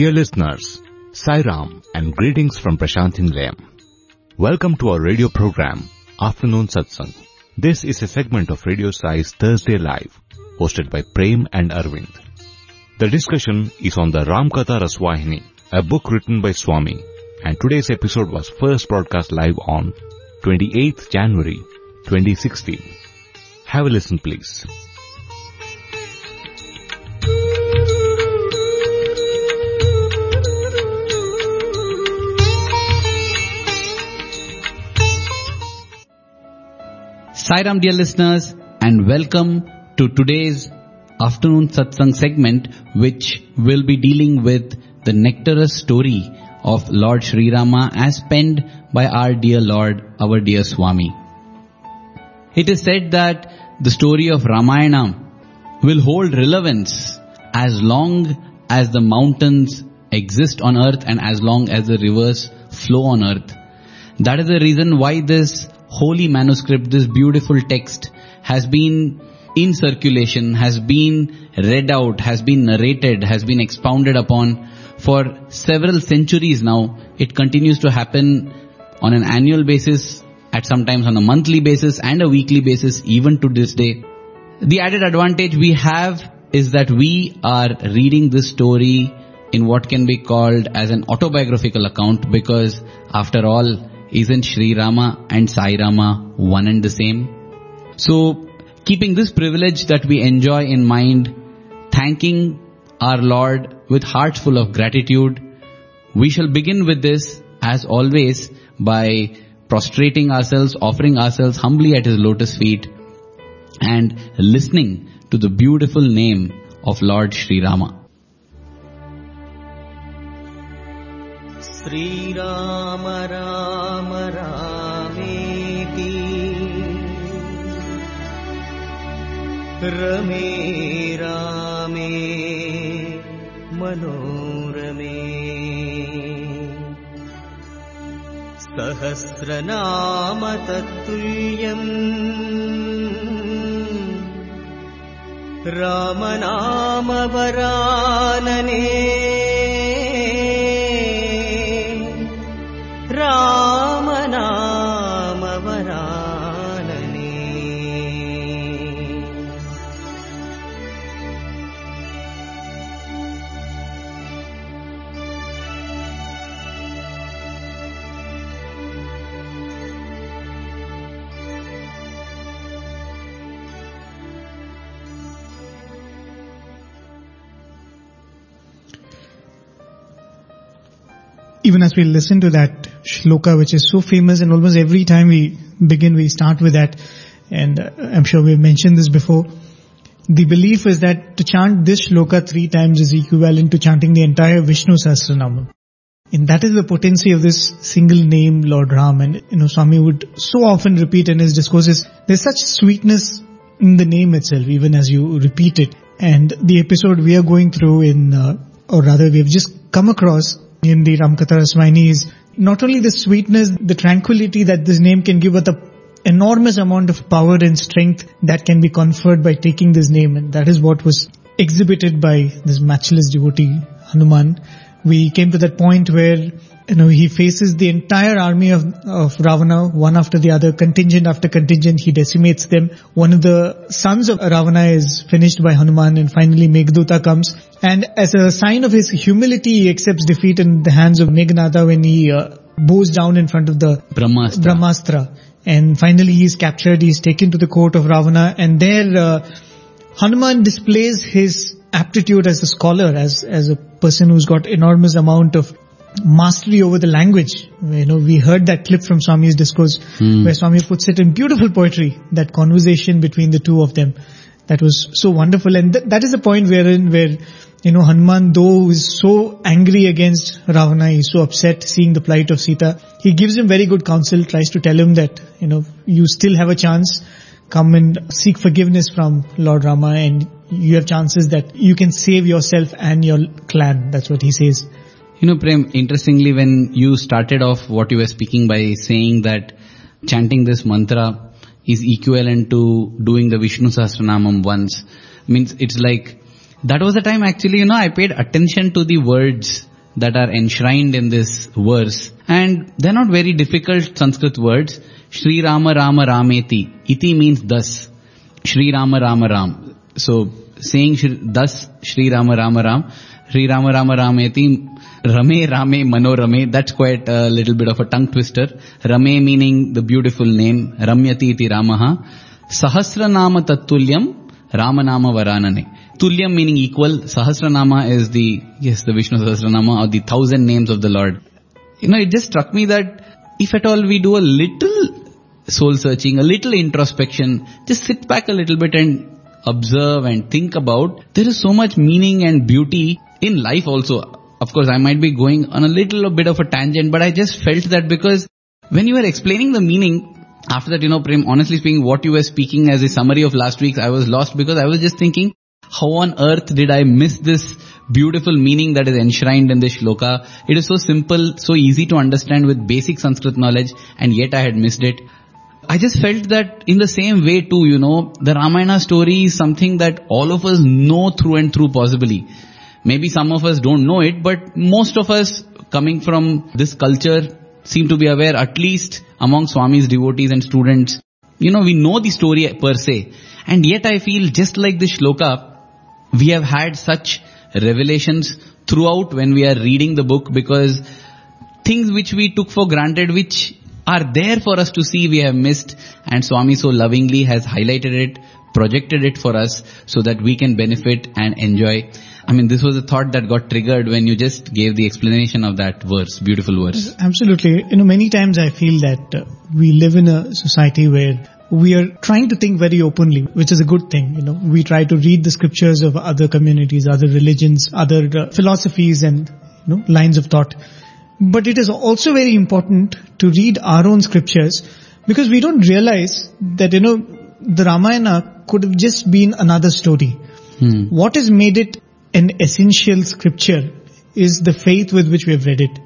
Dear listeners, Sairam and greetings from Prasanthi Nilayam. Welcome to our radio program, Afternoon Satsang. This is a segment of Radio Sai's Thursday Live, hosted by Prem and Arvind. The discussion is on the Ramkatha Rasavahini, a book written by Swami, and today's episode was first broadcast live on 28th January 2016. Have a listen please. Sairam dear listeners and welcome to today's afternoon satsang segment which will be dealing with the nectarous story of Lord Sri Rama as penned by our dear Lord, our dear Swami. It is said that the story of Ramayana will hold relevance as long as the mountains exist on earth and as long as the rivers flow on earth. That is the reason why this holy manuscript, this beautiful text has been in circulation, has been read out, has been narrated, has been expounded upon for several centuries now. It continues to happen on an annual basis, at sometimes on a monthly basis and a weekly basis, even to this day. The added advantage we have is that we are reading this story in what can be called as an autobiographical account because after all, isn't Sri Rama and Sai Rama one and the same? So, keeping this privilege that we enjoy in mind, thanking our Lord with hearts full of gratitude, we shall begin with this as always by prostrating ourselves, offering ourselves humbly at His lotus feet and listening to the beautiful name of Lord Sri Rama. Shriram Ram रामेति। रमे रामे मनोरमे। सहस्रनाम तत्तुल्यम् रामनाम we listen to that shloka which is so famous and almost every time we begin we start with that and uh, I'm sure we've mentioned this before. The belief is that to chant this shloka three times is equivalent to chanting the entire Vishnu Sahasranamam. And that is the potency of this single name Lord Ram and you know Swami would so often repeat in his discourses, there's such sweetness in the name itself even as you repeat it. And the episode we are going through in, uh, or rather we have just come across in the Ramkatha Rasavahini is not only the sweetness, the tranquility that this name can give, but the enormous amount of power and strength that can be conferred by taking this name. And that is what was exhibited by this matchless devotee, Hanuman. We came to that point where, you know, he faces the entire army of, of Ravana, one after the other, contingent after contingent, he decimates them. One of the sons of Ravana is finished by Hanuman and finally Meghnada comes. And as a sign of his humility, he accepts defeat in the hands of Meghnada when he uh, bows down in front of the Brahmastra. Brahmastra. And finally he is captured, he is taken to the court of Ravana and there uh, Hanuman displays his aptitude as a scholar, as, as a person who's got enormous amount of mastery over the language. You know, we heard that clip from Swami's discourse Hmm. where Swami puts it in beautiful poetry, that conversation between the two of them. That was so wonderful and th- that is the point wherein where, you know, Hanuman though is so angry against Ravana, he's so upset seeing the plight of Sita, he gives him very good counsel, tries to tell him that, you know, you still have a chance, come and seek forgiveness from Lord Rama and you have chances that you can save yourself and your clan. That's what he says. You know, Prem, interestingly, when you started off what you were speaking by saying that chanting this mantra is equivalent to doing the Vishnu Sahasranamam once, means it's like that was the time actually, you know, I paid attention to the words that are enshrined in this verse. And they're not very difficult Sanskrit words. Shri Rama Rama Rameti. Iti means thus. Shri Rama Rama Ram. So saying thus Shri Rama Rama Ram. Shri Rama Rama Rameti. Rame Rame Mano Rame. That's quite a little bit of a tongue twister. Rame meaning the beautiful name. Ramyati iti Ramaha. Sahasranama Tattulyam Ramanama Varanane. Tulyam meaning equal. Sahasranama is the, yes, the Vishnu Sahasranama or the thousand names of the Lord. You know, it just struck me that if at all we do a little soul searching, a little introspection, just sit back a little bit and observe and think about, there is so much meaning and beauty in life also. Of course, I might be going on a little bit of a tangent, but I just felt that because when you were explaining the meaning, after that, you know, Prem, honestly speaking, what you were speaking as a summary of last week, I was lost because I was just thinking, how on earth did I miss this beautiful meaning that is enshrined in this shloka? It is so simple, so easy to understand with basic Sanskrit knowledge, and yet I had missed it. I just felt that in the same way too, you know, the Ramayana story is something that all of us know through and through possibly. Maybe some of us don't know it, but most of us coming from this culture seem to be aware, at least among Swami's devotees and students. You know, we know the story per se. And yet I feel just like this shloka, we have had such revelations throughout when we are reading the book because things which we took for granted, which are there for us to see, we have missed. And Swami so lovingly has highlighted it, projected it for us so that we can benefit and enjoy. I mean, this was a thought that got triggered when you just gave the explanation of that verse, beautiful verse. Absolutely. You know, many times I feel that uh, we live in a society where we are trying to think very openly, which is a good thing. You know, we try to read the scriptures of other communities, other religions, other uh, philosophies and, you know, lines of thought. But it is also very important to read our own scriptures because we don't realize that, you know, the Ramayana could have just been another story. Hmm. What has made it an essential scripture is the faith with which we have read it.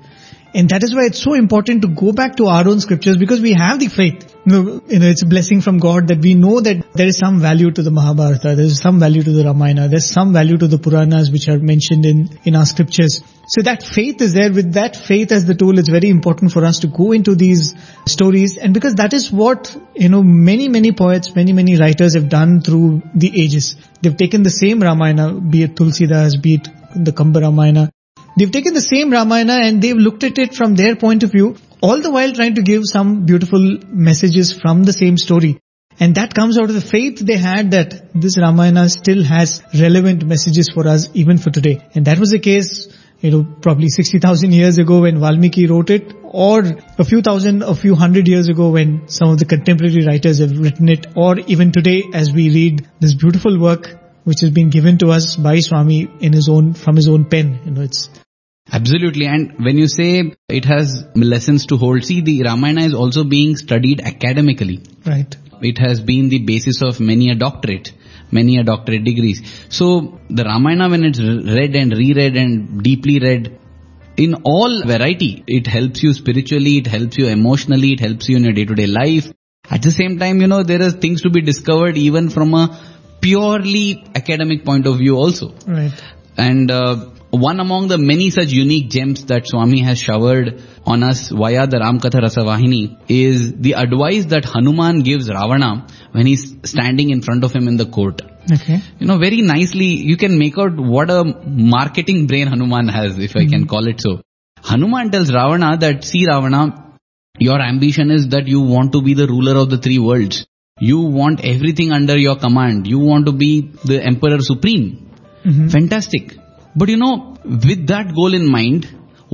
And that is why it's so important to go back to our own scriptures because we have the faith. You know, it's a blessing from God that we know that there is some value to the Mahabharata, there is some value to the Ramayana, there's some value to the Puranas which are mentioned in, in our scriptures. So that faith is there. With that faith as the tool, it's very important for us to go into these stories. And because that is what, you know, many, many poets, many, many writers have done through the ages. They've taken the same Ramayana, be it Tulsidas, be it the Kamba Ramayana, They've taken the same Ramayana and they've looked at it from their point of view, all the while trying to give some beautiful messages from the same story. And that comes out of the faith they had that this Ramayana still has relevant messages for us even for today. And that was the case, you know, probably 60,000 years ago when Valmiki wrote it or a few thousand, a few hundred years ago when some of the contemporary writers have written it or even today as we read this beautiful work which has been given to us by Swami in his own, from his own pen. You know, it's Absolutely. And when you say it has lessons to hold, see the Ramayana is also being studied academically. right. It has been the basis of many a doctorate, many a doctorate degrees. So the Ramayana when it's read and reread and deeply read, in all variety, it helps you spiritually, it helps you emotionally, it helps you in your day-to-day life. At the same time, you know, there are things to be discovered even from a purely academic point of view also. Right. And uh, one among the many such unique gems that Swami has showered on us via the Ramkatha Rasavahini is the advice that Hanuman gives Ravana when he's standing in front of him in the court. Okay. You know, very nicely, you can make out what a marketing brain Hanuman has, if I can call it so. Hanuman tells Ravana that, see Ravana, your ambition is that you want to be the ruler of the three worlds. You want everything under your command. You want to be the emperor supreme. Mhm. Fantastic. But you know, with that goal in mind,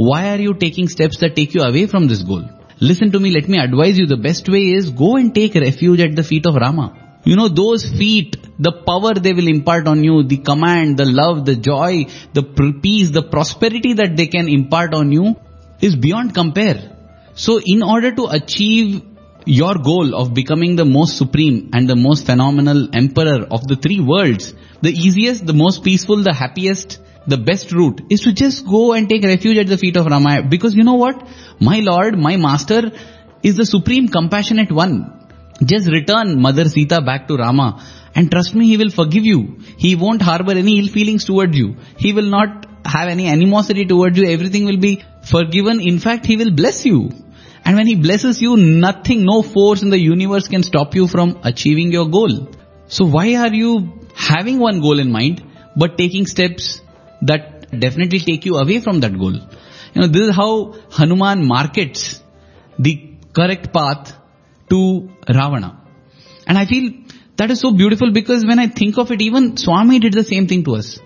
why are you taking steps that take you away from this goal? Listen to me, let me advise you, the best way is go and take refuge at the feet of Rama. You know, those feet, the power they will impart on you, the command, the love, the joy, the peace, the prosperity that they can impart on you is beyond compare. So in order to achieve your goal of becoming the most supreme and the most phenomenal emperor of the three worlds, the easiest, the most peaceful, the happiest, the best route is to just go and take refuge at the feet of Rama. Because you know what? My Lord, my Master is the supreme compassionate one. Just return Mother Sita back to Rama And trust me, he will forgive you. He won't harbor any ill feelings towards you. He will not have any animosity towards you. Everything will be forgiven. In fact, he will bless you. And when he blesses you, nothing, no force in the universe can stop you from achieving your goal. So why are you having one goal in mind, but taking steps that definitely take you away from that goal? You know, this is how Hanuman markets the correct path to Ravana. And I feel that is so beautiful because when I think of it, even Swami did the same thing to us.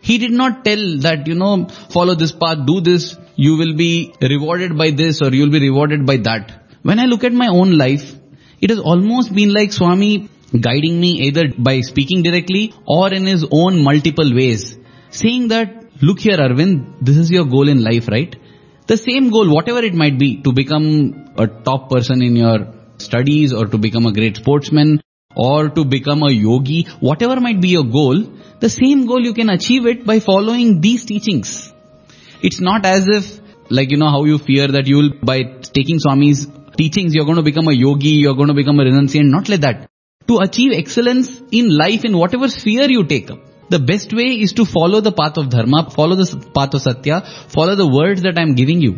He did not tell that, you know, follow this path, do this, you will be rewarded by this or you'll be rewarded by that. When I look at my own life, it has almost been like Swami guiding me either by speaking directly or in his own multiple ways. Saying that, look here Arvind, this is your goal in life, right? The same goal, whatever it might be, to become a top person in your studies or to become a great sportsman or to become a yogi, whatever might be your goal, the same goal you can achieve it by following these teachings. It's not as if, like you know how you fear that you will, by taking Swami's teachings, you're going to become a yogi, you're going to become a renunciant, not like that. To achieve excellence in life in whatever sphere you take up, the best way is to follow the path of dharma, follow the path of satya, follow the words that I'm giving you.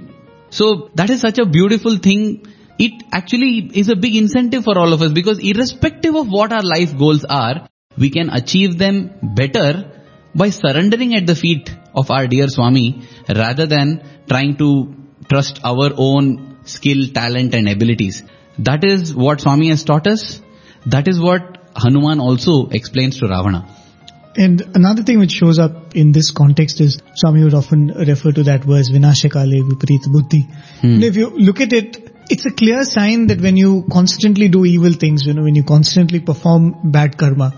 So that is such a beautiful thing. It actually is a big incentive for all of us because irrespective of what our life goals are, we can achieve them better by surrendering at the feet of our dear Swami rather than trying to trust our own skill, talent and abilities. That is what Swami has taught us. That is what Hanuman also explains to Ravana. And another thing which shows up in this context is Swami would often refer to that verse Vinashakale Viparita Buddhi. Hmm. And if you look at it, it's a clear sign that when you constantly do evil things, you know, when you constantly perform bad karma,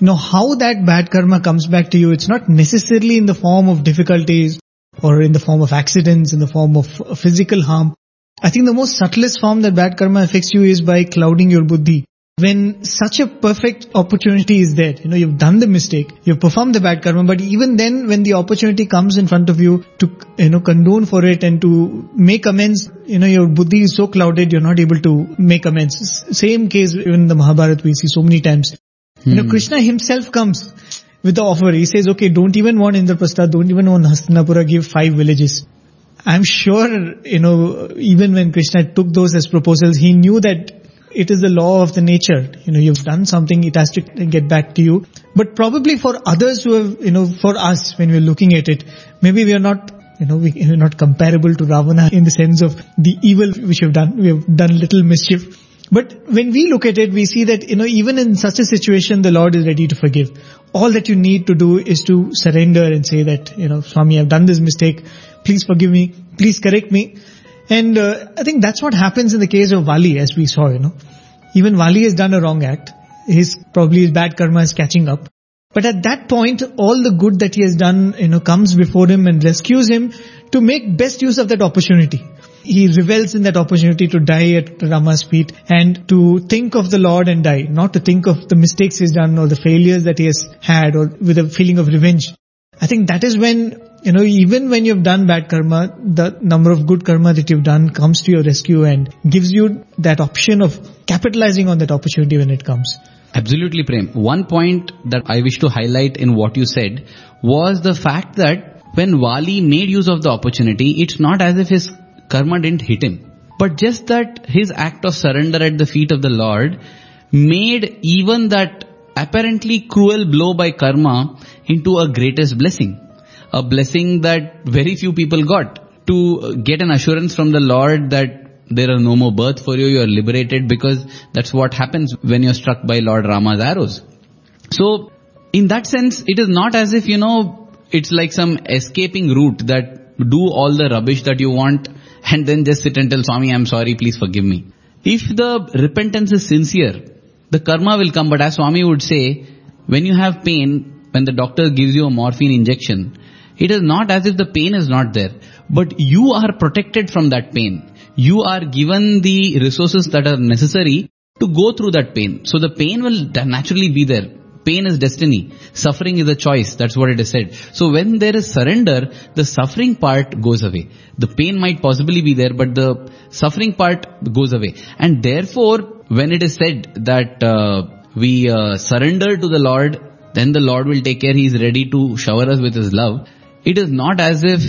you know, how that bad karma comes back to you, it's not necessarily in the form of difficulties or in the form of accidents, in the form of physical harm. I think the most subtlest form that bad karma affects you is by clouding your buddhi. When such a perfect opportunity is there, you know, you've done the mistake, you've performed the bad karma, but even then when the opportunity comes in front of you to, you know, condone for it and to make amends, you know, your buddhi is so clouded, you're not able to make amends. Same case even in the Mahabharata we see so many times. You know, hmm. Krishna himself comes with the offer. He says, okay, don't even want Indraprastha, don't even want Hastinapura, give five villages. I'm sure, you know, even when Krishna took those as proposals, he knew that it is the law of the nature. You know, you've done something, it has to get back to you. But probably for others who have, you know, for us, when we're looking at it, maybe we are not, you know, we, we're not comparable to Ravana in the sense of the evil which we've done. We have done little mischief. But when we look at it, we see that, you know, even in such a situation, the Lord is ready to forgive. All that you need to do is to surrender and say that, you know, Swami, I've done this mistake. Please forgive me. Please correct me. And uh, I think that's what happens in the case of Wali, as we saw, you know. Even Wali has done a wrong act. His, probably his bad karma is catching up. But at that point, all the good that he has done, you know, comes before him and rescues him to make best use of that opportunity. He revels in that opportunity to die at Rama's feet and to think of the Lord and die, not to think of the mistakes he's done or the failures that he has had or with a feeling of revenge. I think that is when, you know, even when you've done bad karma, the number of good karma that you've done comes to your rescue and gives you that option of capitalizing on that opportunity when it comes. Absolutely, Prem. One point that I wish to highlight in what you said was the fact that when Wali made use of the opportunity, it's not as if his karma didn't hit him, but just that his act of surrender at the feet of the Lord made even that apparently cruel blow by karma into a greatest blessing. A blessing that very few people got. To get an assurance from the Lord that there are no more birth for you, you are liberated because that's what happens when you're struck by Lord Rama's arrows. So, in that sense, it is not as if, you know, it's like some escaping route that do all the rubbish that you want and then just sit and tell Swami, I'm sorry, please forgive me. If the repentance is sincere, the karma will come, but as Swami would say, when you have pain, when the doctor gives you a morphine injection, it is not as if the pain is not there, but you are protected from that pain. You are given the resources that are necessary to go through that pain. So the pain will naturally be there. Pain is destiny. Suffering is a choice. That's what it is said. So when there is surrender, the suffering part goes away. The pain might possibly be there, but the suffering part goes away. And therefore, when it is said that uh, we uh, surrender to the Lord, then the Lord will take care. He is ready to shower us with His love. It is not as if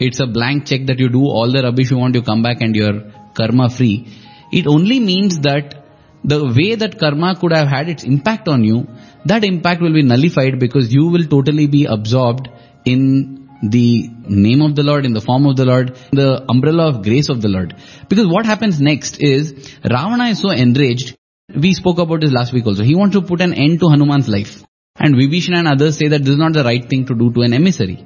it's a blank check that you do all the rubbish you want, you come back and you're karma free. It only means that the way that karma could have had its impact on you, that impact will be nullified because you will totally be absorbed in the name of the Lord, in the form of the Lord, in the umbrella of grace of the Lord. Because what happens next is, Ravana is so enraged, we spoke about this last week also, he wants to put an end to Hanuman's life. And Vibhishana and others say that this is not the right thing to do to an emissary.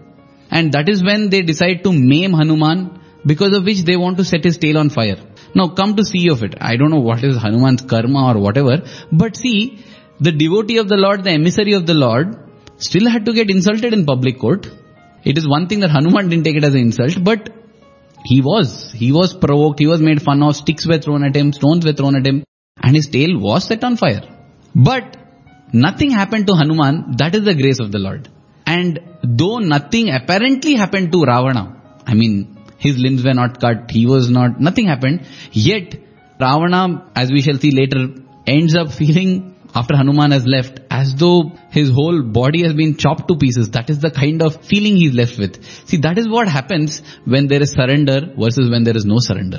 And that is when they decide to maim Hanuman, because of which they want to set his tail on fire. Now come to see of it. I don't know what is Hanuman's karma or whatever, but see, the devotee of the Lord, the emissary of the Lord, still had to get insulted in public court. It is one thing that Hanuman didn't take it as an insult, but he was. He was provoked, he was made fun of, sticks were thrown at him, stones were thrown at him, and his tail was set on fire. But nothing happened to Hanuman, that is the grace of the Lord. And though nothing apparently happened to Ravana, I mean, his limbs were not cut, he was not, nothing happened, yet Ravana, as we shall see later, ends up feeling after Hanuman has left as though his whole body has been chopped to pieces. That is the kind of feeling he's left with. See, that is what happens when there is surrender versus when there is no surrender.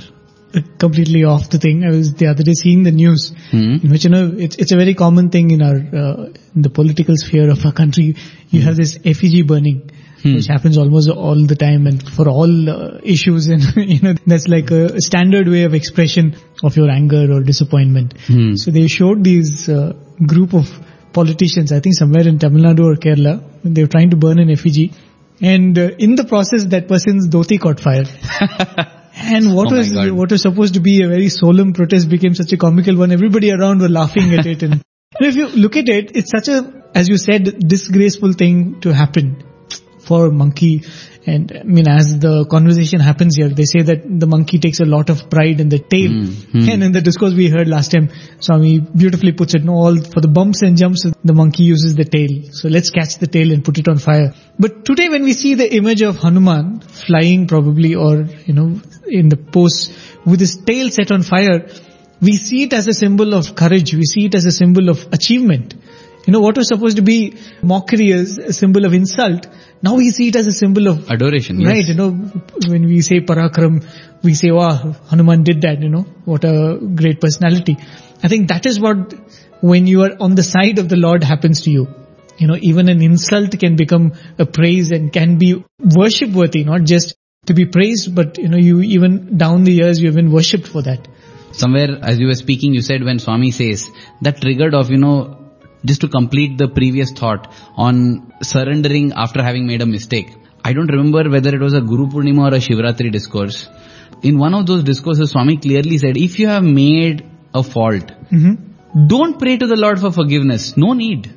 Completely off the thing. I was the other day seeing the news, Hmm. in which you know it's it's a very common thing in our uh, in the political sphere of our country. You have this effigy burning, Hmm. which happens almost all the time, and for all uh, issues, and you know that's like a standard way of expression of your anger or disappointment. Hmm. So they showed these uh, group of politicians, I think somewhere in Tamil Nadu or Kerala, they were trying to burn an effigy, and uh, in the process, that person's dhoti caught fire. And what Oh was what was supposed to be a very solemn protest became such a comical one. Everybody around were laughing at it. And And if you look at it, it's such a, as you said, disgraceful thing to happen for a monkey. And I mean, as the conversation happens here, they say that the monkey takes a lot of pride in the tail. Hmm, And in the discourse we heard last time, Swami beautifully puts it, no, all for the bumps and jumps, the monkey uses the tail. So let's catch the tail and put it on fire. But today when we see the image of Hanuman flying probably or, you know, in the pose with his tail set on fire, we see it as a symbol of courage. We see it as a symbol of achievement. You know, what was supposed to be mockery as a symbol of insult, now we see it as a symbol of Adoration, yes. Right, you know, when we say Parakram, we say, wow, Hanuman did that, you know, what a great personality. I think that is what, when you are on the side of the Lord happens to you. You know, even an insult can become a praise and can be worship worthy, not just to be praised, but you know, you even down the years, you have been worshipped for that. Somewhere as you were speaking, you said when Swami says, that triggered of, you know, just to complete the previous thought on surrendering after having made a mistake. I don't remember whether it was a Guru Purnima or a Shivratri discourse. In one of those discourses, Swami clearly said, if you have made a fault, Mm-hmm. don't pray to the Lord for forgiveness. No need.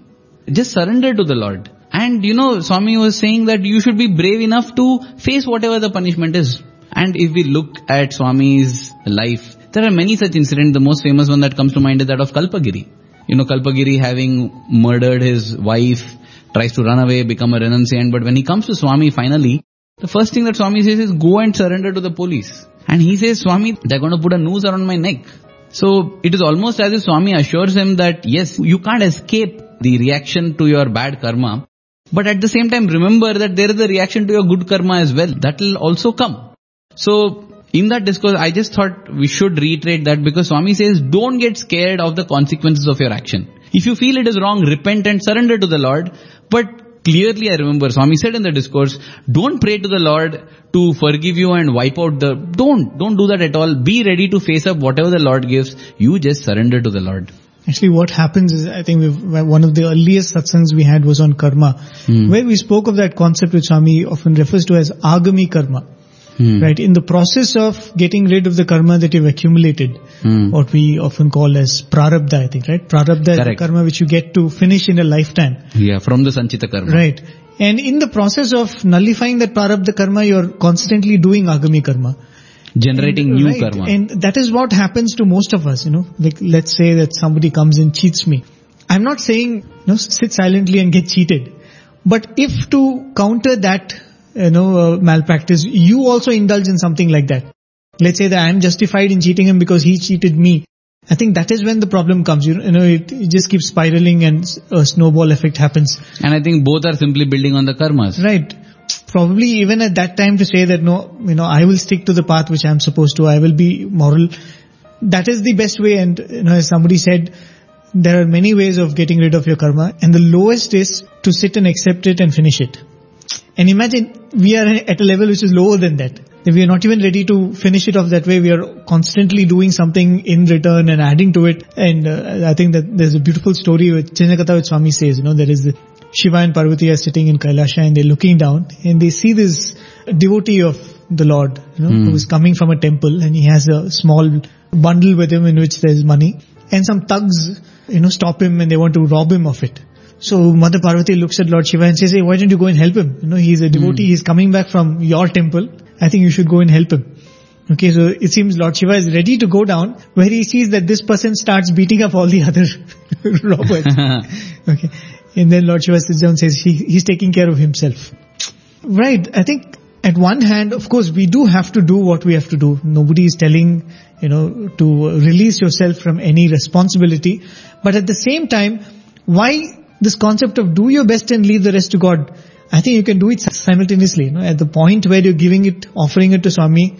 Just surrender to the Lord. And you know, Swami was saying that you should be brave enough to face whatever the punishment is. And if we look at Swami's life, there are many such incidents. The most famous one that comes to mind is that of Kalpagiri. You know, Kalpagiri having murdered his wife, tries to run away, become a renunciant, but when he comes to Swami finally, the first thing that Swami says is go and surrender to the police. And he says, Swami, they're going to put a noose around my neck. So it is almost as if Swami assures him that yes, you can't escape the reaction to your bad karma, but at the same time remember that there is a reaction to your good karma as well. That will also come. So in that discourse, I just thought we should reiterate that because Swami says don't get scared of the consequences of your action. If you feel it is wrong, repent and surrender to the Lord. But clearly I remember Swami said in the discourse, don't pray to the Lord to forgive you and wipe out the, don't, don't do that at all. Be ready to face up whatever the Lord gives. You just surrender to the Lord. Actually, what happens is, I think we've, one of the earliest satsangs we had was on karma, Hmm. where we spoke of that concept which Swami often refers to as agami karma. Hmm. Right? In the process of getting rid of the karma that you've accumulated, Hmm. what we often call as prarabdha, I think, right? Prarabdha is the karma which you get to finish in a lifetime. Yeah, from the Sanchita karma. Right. And in the process of nullifying that prarabdha karma, you're constantly doing agami karma. Generating new Right. karma. And that is what happens to most of us, you know. Like, let's say that somebody comes and cheats me. I'm not saying, you know, sit silently and get cheated. But if to counter that, you know, uh, malpractice, you also indulge in something like that. Let's say that I'm justified in cheating him because he cheated me. I think that is when the problem comes. You, know, it, it just keeps spiraling and a snowball effect happens. And I think both are simply building on the karmas. Right. Probably even at that time to say that no, you know, I will stick to the path which I'm supposed to. I will be moral. That is the best way. And you know, as somebody said, there are many ways of getting rid of your karma, and the lowest is to sit and accept it and finish it. And imagine we are at a level which is lower than that. We are not even ready to finish it off that way. We are constantly doing something in return and adding to it. And uh, I think that there's a beautiful story with Chinna Katha which Swami says, you know, there is Shiva and Parvati are sitting in Kailasha and they're looking down and they see this devotee of the Lord, you know, who is coming from a temple and he has a small bundle with him in which there's money. And some thugs, you know, stop him and they want to rob him of it. So Mother Parvati looks at Lord Shiva and says, hey, why don't you go and help him? You know, he's a devotee, hmm. he's coming back from your temple. I think you should go and help him. Okay, so it seems Lord Shiva is ready to go down where he sees that this person starts beating up all the other robbers. okay. And then Lord Shiva sits down and says he, he's taking care of himself. Right. I think at one hand, of course, we do have to do what we have to do. Nobody is telling, you know, to release yourself from any responsibility. But at the same time, why this concept of do your best and leave the rest to God? I think you can do it simultaneously. You know, at the point where you're giving it, offering it to Swami,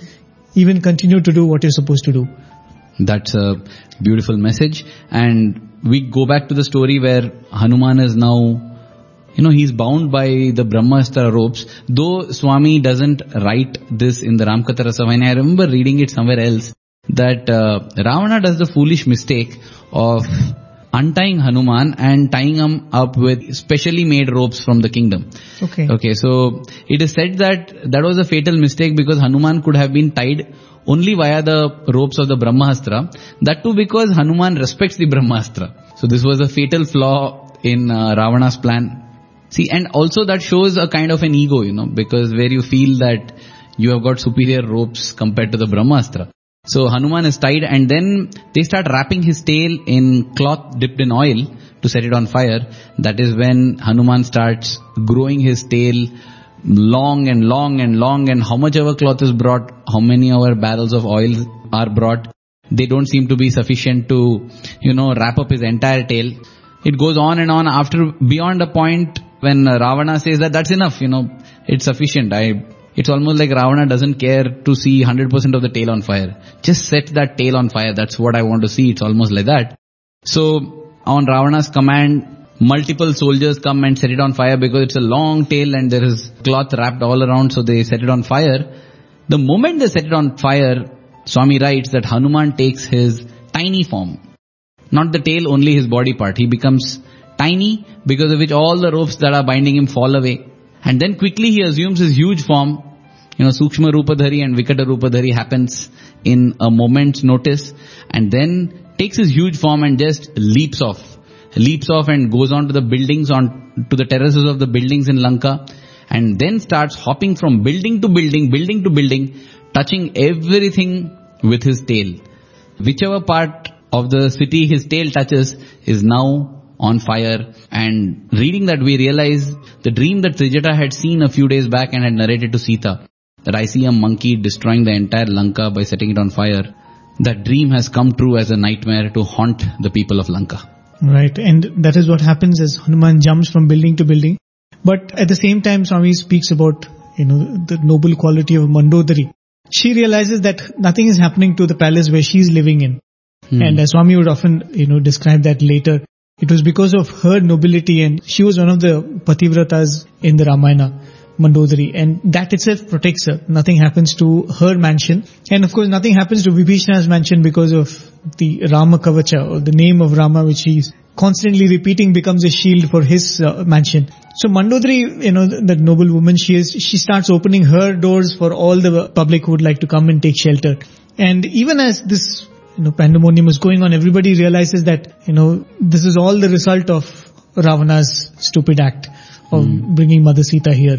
even continue to do what you're supposed to do. That's a beautiful message. And we go back to the story where Hanuman is now, you know, he's bound by the Brahmastra ropes. Though Swami doesn't write this in the Ramkatha Rasavahini, I remember reading it somewhere else that uh, Ravana does the foolish mistake of untying Hanuman and tying him up with specially made ropes from the kingdom. Okay. Okay, so it is said that that was a fatal mistake because Hanuman could have been tied only via the ropes of the Brahmastra. That too because Hanuman respects the Brahmastra. So this was a fatal flaw in uh, Ravana's plan. See, and also that shows a kind of an ego, you know, because where you feel that you have got superior ropes compared to the Brahmastra. So Hanuman is tied and then they start wrapping his tail in cloth dipped in oil to set it on fire. That is when Hanuman starts growing his tail long and long and long and how much ever cloth is brought, how many our barrels of oil are brought, they don't seem to be sufficient to, you know, wrap up his entire tail. It goes on and on after beyond a point when Ravana says that that's enough, you know, it's sufficient. I, it's almost like Ravana doesn't care to see 100% of the tail on fire. Just set that tail on fire. That's what I want to see. It's almost like that. So on Ravana's command, multiple soldiers come and set it on fire because it's a long tail and there is cloth wrapped all around so they set it on fire. The moment they set it on fire, Swami writes that Hanuman takes his tiny form. Not the tail, only his body part. He becomes tiny because of which all the ropes that are binding him fall away. And then quickly he assumes his huge form. You know, Sukshma Rupadhari and Vikata Rupadhari happens in a moment's notice and then takes his huge form and just leaps off leaps off and goes on to the buildings on to the terraces of the buildings in Lanka and then starts hopping from building to building, building to building, touching everything with his tail. Whichever part of the city his tail touches is now on fire and reading that we realize the dream that Trijata had seen a few days back and had narrated to Sita that I see a monkey destroying the entire Lanka by setting it on fire. That dream has come true as a nightmare to haunt the people of Lanka. Right. And that is what happens as Hanuman jumps from building to building. But at the same time, Swami speaks about, you know, the noble quality of Mandodari. She realizes that nothing is happening to the palace where she's living in. Hmm. And as Swami would often, you know, describe that later. It was because of her nobility and she was one of the Pativratas in the Ramayana. Mandodari and that itself protects her. Nothing happens to her mansion and of course nothing happens to Vibhishana's mansion because of the Rama Kavacha or the name of Rama which he's constantly repeating becomes a shield for his uh, mansion. So Mandodari, you know, that noble woman she is, she starts opening her doors for all the public who would like to come and take shelter. And even as this, you know, pandemonium is going on, everybody realizes that, you know, this is all the result of Ravana's stupid act of bringing Mother Sita here.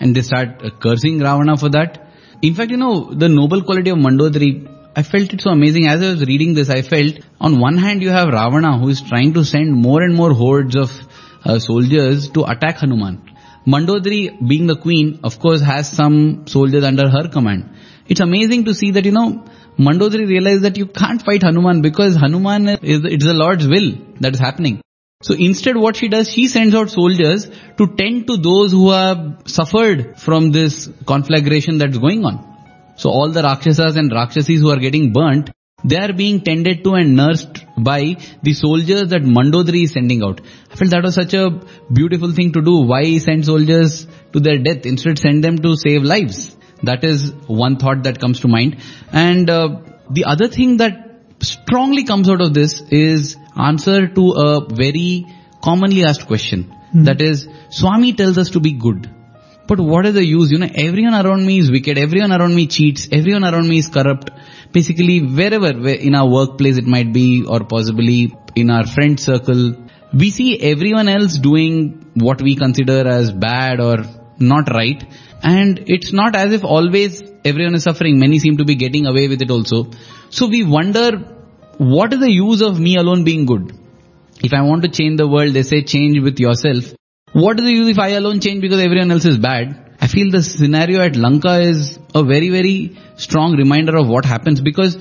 And they start uh, cursing Ravana for that. In fact, you know, the noble quality of Mandodari, I felt it so amazing. As I was reading this, I felt on one hand you have Ravana who is trying to send more and more hordes of uh, soldiers to attack Hanuman. Mandodari, being the queen, of course has some soldiers under her command. it's amazing to see that, you know, Mandodari realized that you can't fight Hanuman because Hanuman is, it's the Lord's will that is happening. So instead what she does, she sends out soldiers to tend to those who have suffered from this conflagration that's going on. So all the Rakshasas and Rakshasis who are getting burnt, they are being tended to and nursed by the soldiers that Mandodari is sending out. I felt that was such a beautiful thing to do. Why send soldiers to their death? Instead send them to save lives. That is one thought that comes to mind. And uh, the other thing that strongly comes out of this is answer to a very commonly asked question. Hmm. That is, Swami tells us to be good. But what is the use? You know, everyone around me is wicked. Everyone around me cheats. Everyone around me is corrupt. Basically, wherever, in our workplace it might be, or possibly in our friend circle, we see everyone else doing what we consider as bad or not right. And it's not as if always everyone is suffering. Many seem to be getting away with it also. So we wonder, what is the use of me alone being good? If I want to change the world, they say change with yourself. What is the use if I alone change because everyone else is bad? I feel the scenario at Lanka is a very, very strong reminder of what happens because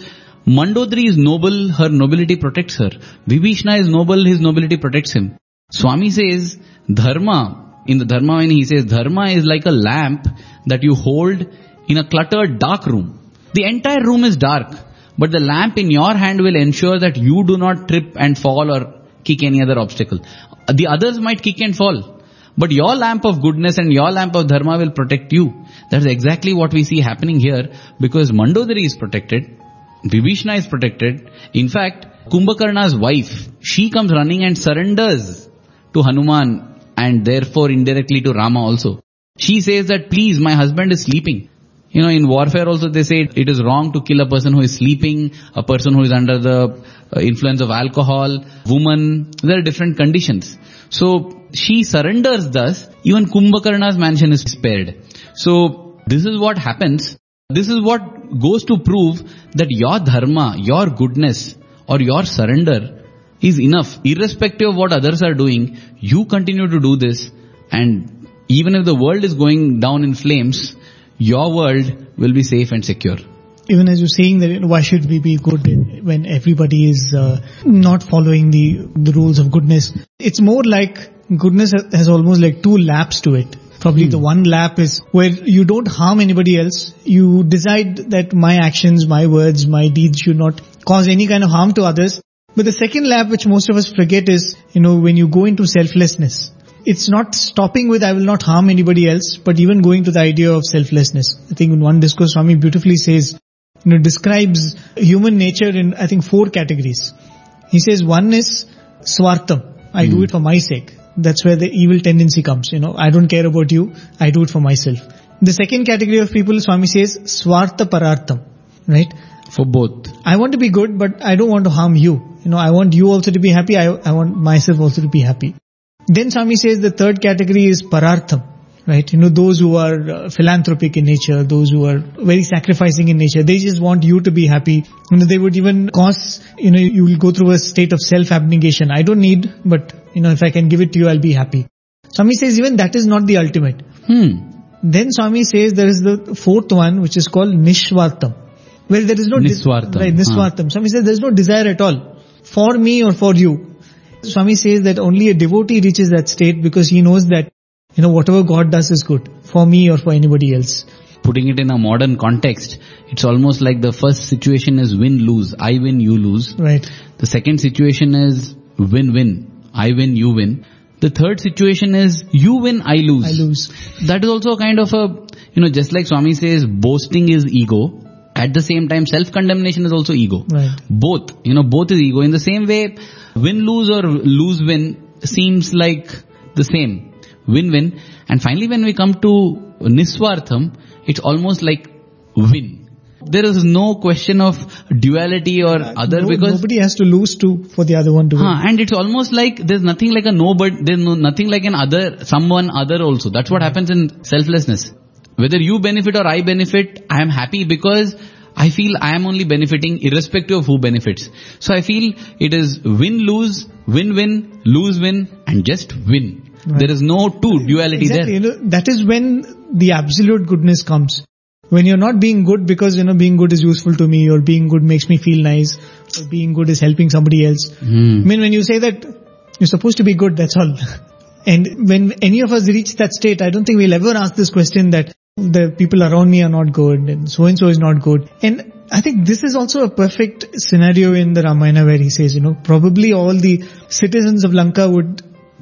Mandodari is noble, her nobility protects her. Vibhishana is noble, his nobility protects him. Swami says, Dharma, in the Dharma when he says, Dharma is like a lamp that you hold in a cluttered dark room. The entire room is dark, but the lamp in your hand will ensure that you do not trip and fall or kick any other obstacle. The others might kick and fall, but your lamp of goodness and your lamp of dharma will protect you. That's exactly what we see happening here because Mandodari is protected, Vibhishana is protected. In fact, Kumbhakarna's wife, she comes running and surrenders to Hanuman and therefore indirectly to Rama also. She says that please, my husband is sleeping. You know, in warfare also they say it is wrong to kill a person who is sleeping, a person who is under the uh, influence of alcohol, woman, there are different conditions. So she surrenders thus, even Kumbhakarna's mansion is spared. So this is what happens. This is what goes to prove that your dharma, your goodness or your surrender is enough. Irrespective of what others are doing, you continue to do this and even if the world is going down in flames, your world will be safe and secure. Even as you're saying that, why should we be good when everybody is uh, not following the the rules of goodness? It's more like goodness has almost like two laps to it. Probably the one lap is where you don't harm anybody else. You decide that my actions, my words, my deeds should not cause any kind of harm to others. But the second lap, which most of us forget is, you know, when you go into selflessness. It's not stopping with I will not harm anybody else, but even going to the idea of selflessness. I think in one discourse Swami beautifully says, you know, describes human nature in I think four categories. He says one is swartham. I do hmm. it for my sake. That's where the evil tendency comes. You know, I don't care about you. I do it for myself. The second category of people, Swami says, swartha parartham. Right? For both. I want to be good, but I don't want to harm you. You know, I want you also to be happy. I, I want myself also to be happy. Then Swami says the third category is parartham. Right? You know, those who are uh, philanthropic in nature, those who are very sacrificing in nature, they just want you to be happy. You know, they would even cause, you know, you will go through a state of self-abnegation. I don't need, but, you know, if I can give it to you, I'll be happy. Swami says even that is not the ultimate. Hmm. Then Swami says there is the fourth one, which is called Nishwartam. Well, there is no de- Niswartham. right, Niswartham. Swami says there is no desire at all for me or for you. Swami says that only a devotee reaches that state because he knows that you know whatever God does is good for me or for anybody else. Putting it in a modern context, it's almost like the first situation is win-lose. I win, you lose. Right. The second situation is win-win. I win, you win. The third situation is you win, I lose. I lose. That is also a kind of a, you know, just like Swami says, boasting is ego. At the same time, self-condemnation is also ego. Right. Both, you know, both is ego. In the same way, win-lose or lose-win seems like the same. Win-win. And finally, when we come to Niswartham, it's almost like win. There is no question of duality or uh, other No- because nobody has to lose to for the other one to win. Huh, and it's almost like there's nothing like a no, but there's no, nothing like an other, someone other also. That's what happens in selflessness. Whether you benefit or I benefit, I am happy because I feel I am only benefiting irrespective of who benefits. So I feel it is win-lose, win-win, lose-win, and just win. Right. There is no two duality Exactly. there. You know, that is when the absolute goodness comes. when you're not being good because you know being good is useful to me or being good makes me feel nice or being good is helping somebody else. Hmm. I mean, when you say that you're supposed to be good, that's all. and when any of us reach that state, I don't think we'll ever ask this question that the people around me are not good and so and so is not good. And I think this is also a perfect scenario in the Ramayana where he says, you know, probably all the citizens of Lanka would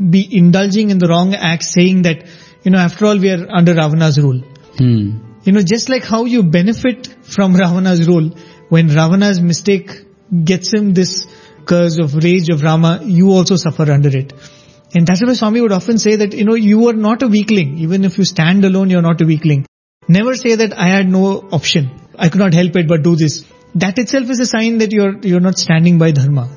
be indulging in the wrong acts saying that, you know, after all we are under Ravana's rule. Hmm. You know, just like how you benefit from Ravana's rule, when Ravana's mistake gets him this curse of rage of Rama, you also suffer under it. And that's why Swami would often say that, you know, you are not a weakling. Even if you stand alone, you're not a weakling. Never say that I had no option. I could not help it but do this. That itself is a sign that you're, you're not standing by dharma.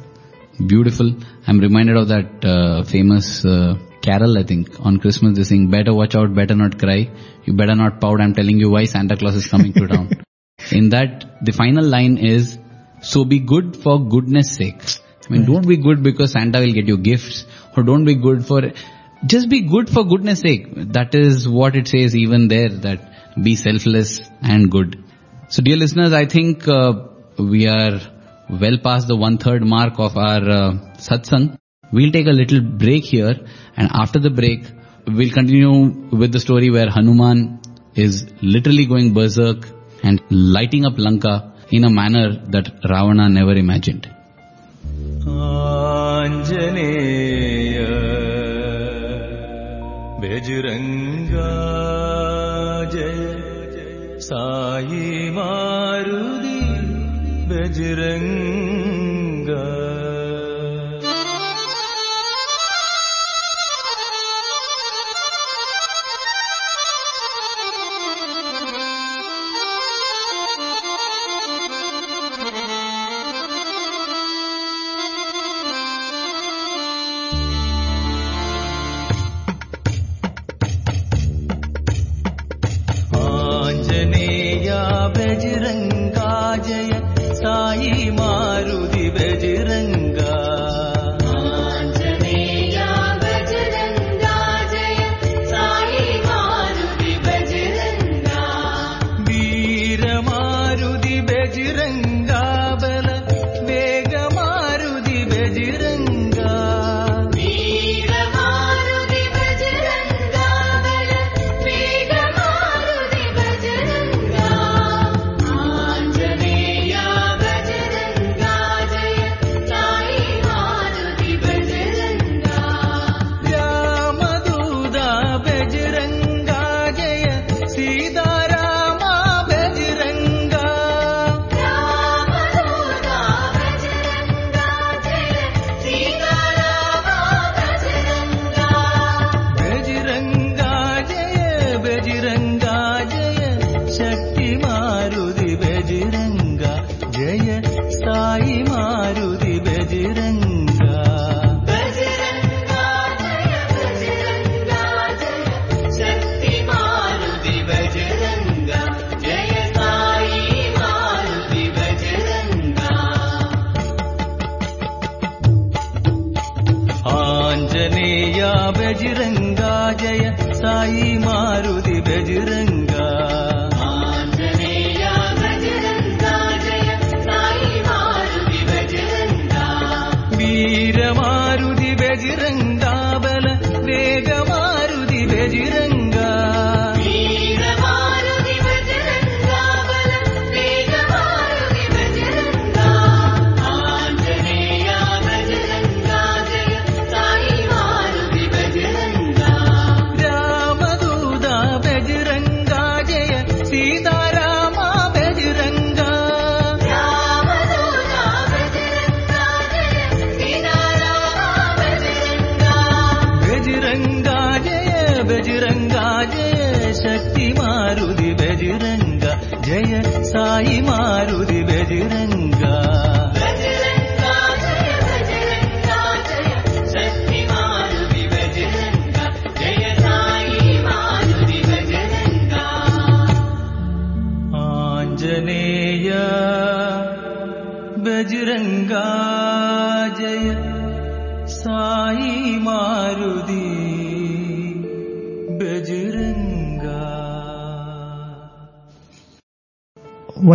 Beautiful. I'm reminded of that uh, famous uh, carol, I think, on Christmas. They sing, better watch out, better not cry. You better not pout. I'm telling you why Santa Claus is coming to town. In that, the final line is, so be good for goodness sake. I mean, don't be good because Santa will get you gifts or don't be good for, just be good for goodness sake. That is what it says even there that be selfless and good. So dear listeners, I think uh, we are well past the one third mark of our uh, satsang. We'll take a little break here and after the break, we'll continue with the story where Hanuman is literally going berserk and lighting up Lanka in a manner that Ravana never imagined. बेजुरङ्गा जय Sai Maruti बेजुरङ्गा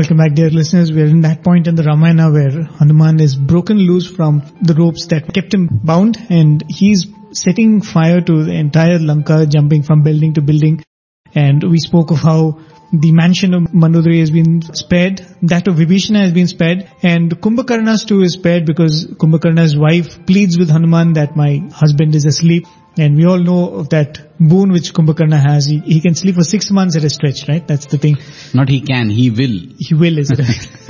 Welcome back dear listeners. We are in that point in the Ramayana where Hanuman is broken loose from the ropes that kept him bound and he's setting fire to the entire Lanka, jumping from building to building. And we spoke of how the mansion of Mandodari has been spared, that of Vibhishana has been spared, and Kumbhakarna's too is spared because Kumbhakarna's wife pleads with Hanuman that my husband is asleep. And we all know of that boon which Kumbhakarna has. He, he can sleep for six months at a stretch, right? That's the thing. Not he can, he will. He will, is it?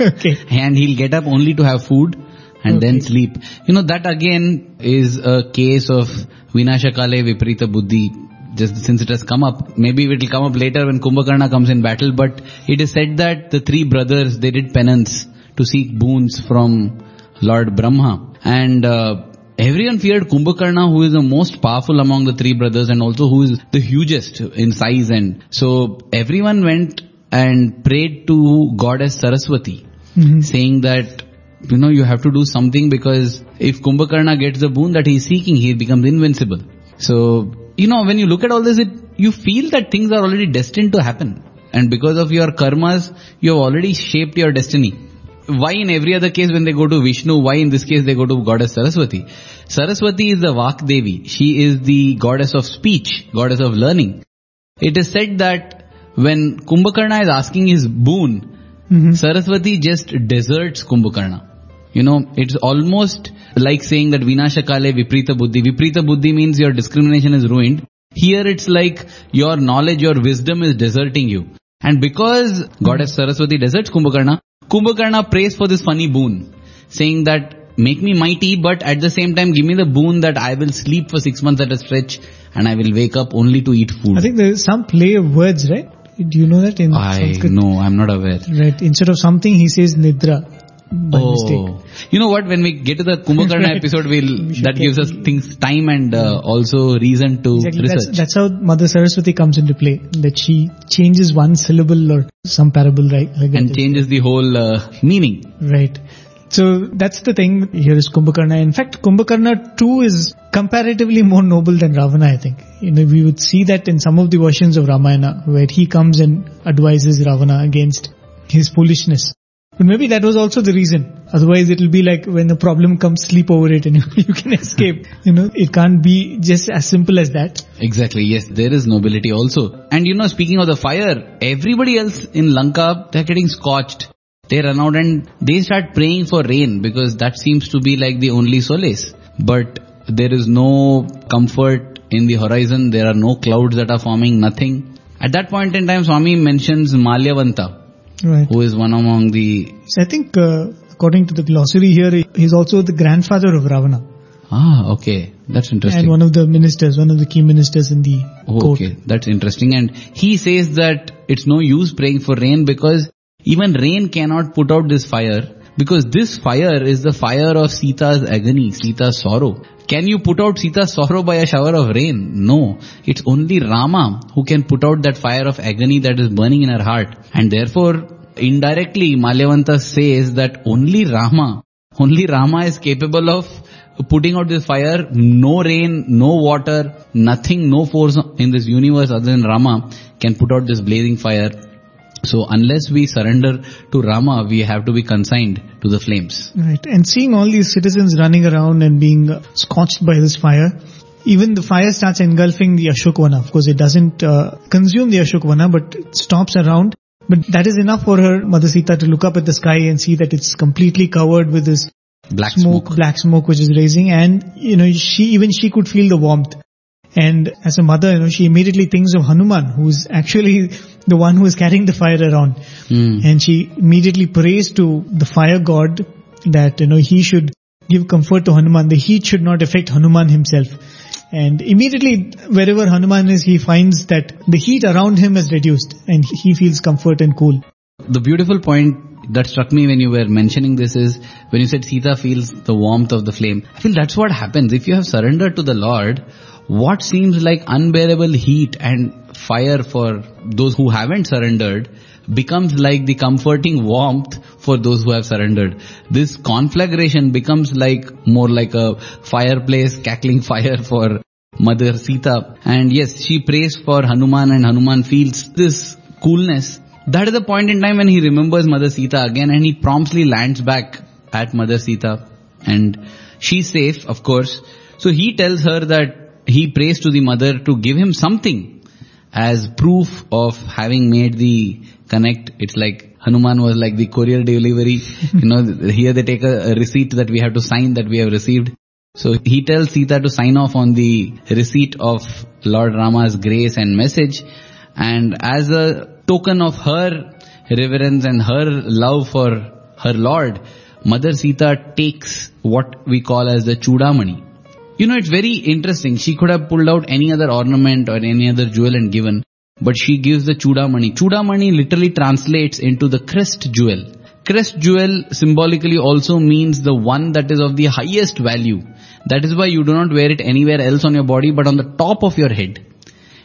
okay. And he'll get up only to have food and then sleep. You know, that again is a case of Vinashakale Viparita Buddhi. Just since it has come up, maybe it will come up later when Kumbhakarna comes in battle, but it is said that the three brothers, they did penance to seek boons from Lord Brahma. And uh, everyone feared Kumbhakarna who is the most powerful among the three brothers and also who is the hugest in size and so everyone went and prayed to goddess Saraswati mm-hmm. saying that you know you have to do something because if Kumbhakarna gets the boon that he is seeking he becomes invincible. So you know when you look at all this it you feel that things are already destined to happen. And because of your karmas you have already shaped your destiny why in every other case when they go to Vishnu, why in this case they go to goddess Saraswati? Saraswati is the Vak Devi. She is the goddess of speech, goddess of learning. It is said that when Kumbhakarna is asking his boon, mm-hmm. Saraswati just deserts Kumbhakarna. You know, it's almost like saying that Vinashakale Viprita Buddhi. Viprita Buddhi means your discrimination is ruined. Here it's like your knowledge, your wisdom is deserting you. And because goddess Saraswati deserts Kumbhakarna, Kumbhakarna prays for this funny boon, saying that make me mighty, but at the same time give me the boon that I will sleep for six months at a stretch and I will wake up only to eat food. I think there's some play of words, right? Do you know that in I Sanskrit? know, I'm not aware. Right. Instead of something, he says nidra by mistake. You know what? When we get to the Kumbhakarna Right. episode, we'll We that gives us things time and uh, also reason to Exactly. Research. that's how Mother Saraswati comes into play. That she changes one syllable or some parable, right? Like and changes the whole uh, meaning. Right. So that's the thing. Here is Kumbhakarna. In fact, Kumbhakarna too is comparatively more noble than Ravana, I think. You know, we would see that in some of the versions of Ramayana where he comes and advises Ravana against his foolishness. But maybe that was also the reason. Otherwise it will be like when the problem comes, sleep over it and you can escape. You know, it can't be just as simple as that. Exactly. Yes, there is nobility also. And you know, speaking of the fire, everybody else in Lanka, they're getting scorched. They run out and they start praying for rain because that seems to be like the only solace. But there is no comfort in the horizon. There are no clouds that are forming, nothing. At that point in time, Swami mentions Malyavanta, Right. who is one among the, So I think, uh, according to the glossary here, he's also the grandfather of Ravana. ah, okay. That's interesting. And one of the ministers, one of the key ministers in the Oh, court. okay, that's interesting. And he says that it's no use praying for rain because even rain cannot put out this fire because this fire is the fire of Sita's agony, Sita's sorrow. Can you put out Sita's sorrow by a shower of rain? No. It's only Rama who can put out that fire of agony that is burning in her heart. And therefore, indirectly, Malyavanta says that only Rama, only Rama is capable of putting out this fire, no rain, no water, nothing, no force in this universe other than Rama can put out this blazing fire. So unless we surrender to Rama, we have to be consigned to the flames. Right. And seeing all these citizens running around and being scorched by this fire, even the fire starts engulfing the Ashokvana. Of course, it doesn't uh, consume the Ashokvana, but it stops around. But that is enough for her, Mother Sita, to look up at the sky and see that it's completely covered with this Black smoke, smoke. black smoke which is raising and, you know, she, even she could feel the warmth. And as a mother, you know, she immediately thinks of Hanuman, who's actually the one who is carrying the fire around. Hmm. And she immediately prays to the fire god that, you know, he should give comfort to Hanuman. The heat should not affect Hanuman himself. And immediately, wherever Hanuman is, he finds that the heat around him is reduced and he feels comfort and cool. The beautiful point that struck me when you were mentioning this is when you said Sita feels the warmth of the flame. I feel that's what happens. If you have surrendered to the Lord, what seems like unbearable heat and fire for those who haven't surrendered becomes like the comforting warmth for those who have surrendered. This conflagration becomes like more like a fireplace, cackling fire for Mother Sita. And yes, she prays for Hanuman and Hanuman feels this coolness That is the point in time when he remembers Mother Sita again and he promptly lands back at Mother Sita and she's safe, of course. So he tells her that he prays to the mother to give him something as proof of having made the connect. It's like Hanuman was like the courier delivery. you know, here they take a, a receipt that we have to sign that we have received. So he tells Sita to sign off on the receipt of Lord Rama's grace and message. And as a token of her reverence and her love for her Lord, Mother Sita takes what we call as the Chudamani. You know, it's very interesting. She could have pulled out any other ornament or any other jewel and given, but she gives the Chudamani. Chudamani literally translates into the crest jewel. Crest jewel symbolically also means the one that is of the highest value. That is why you do not wear it anywhere else on your body but on the top of your head.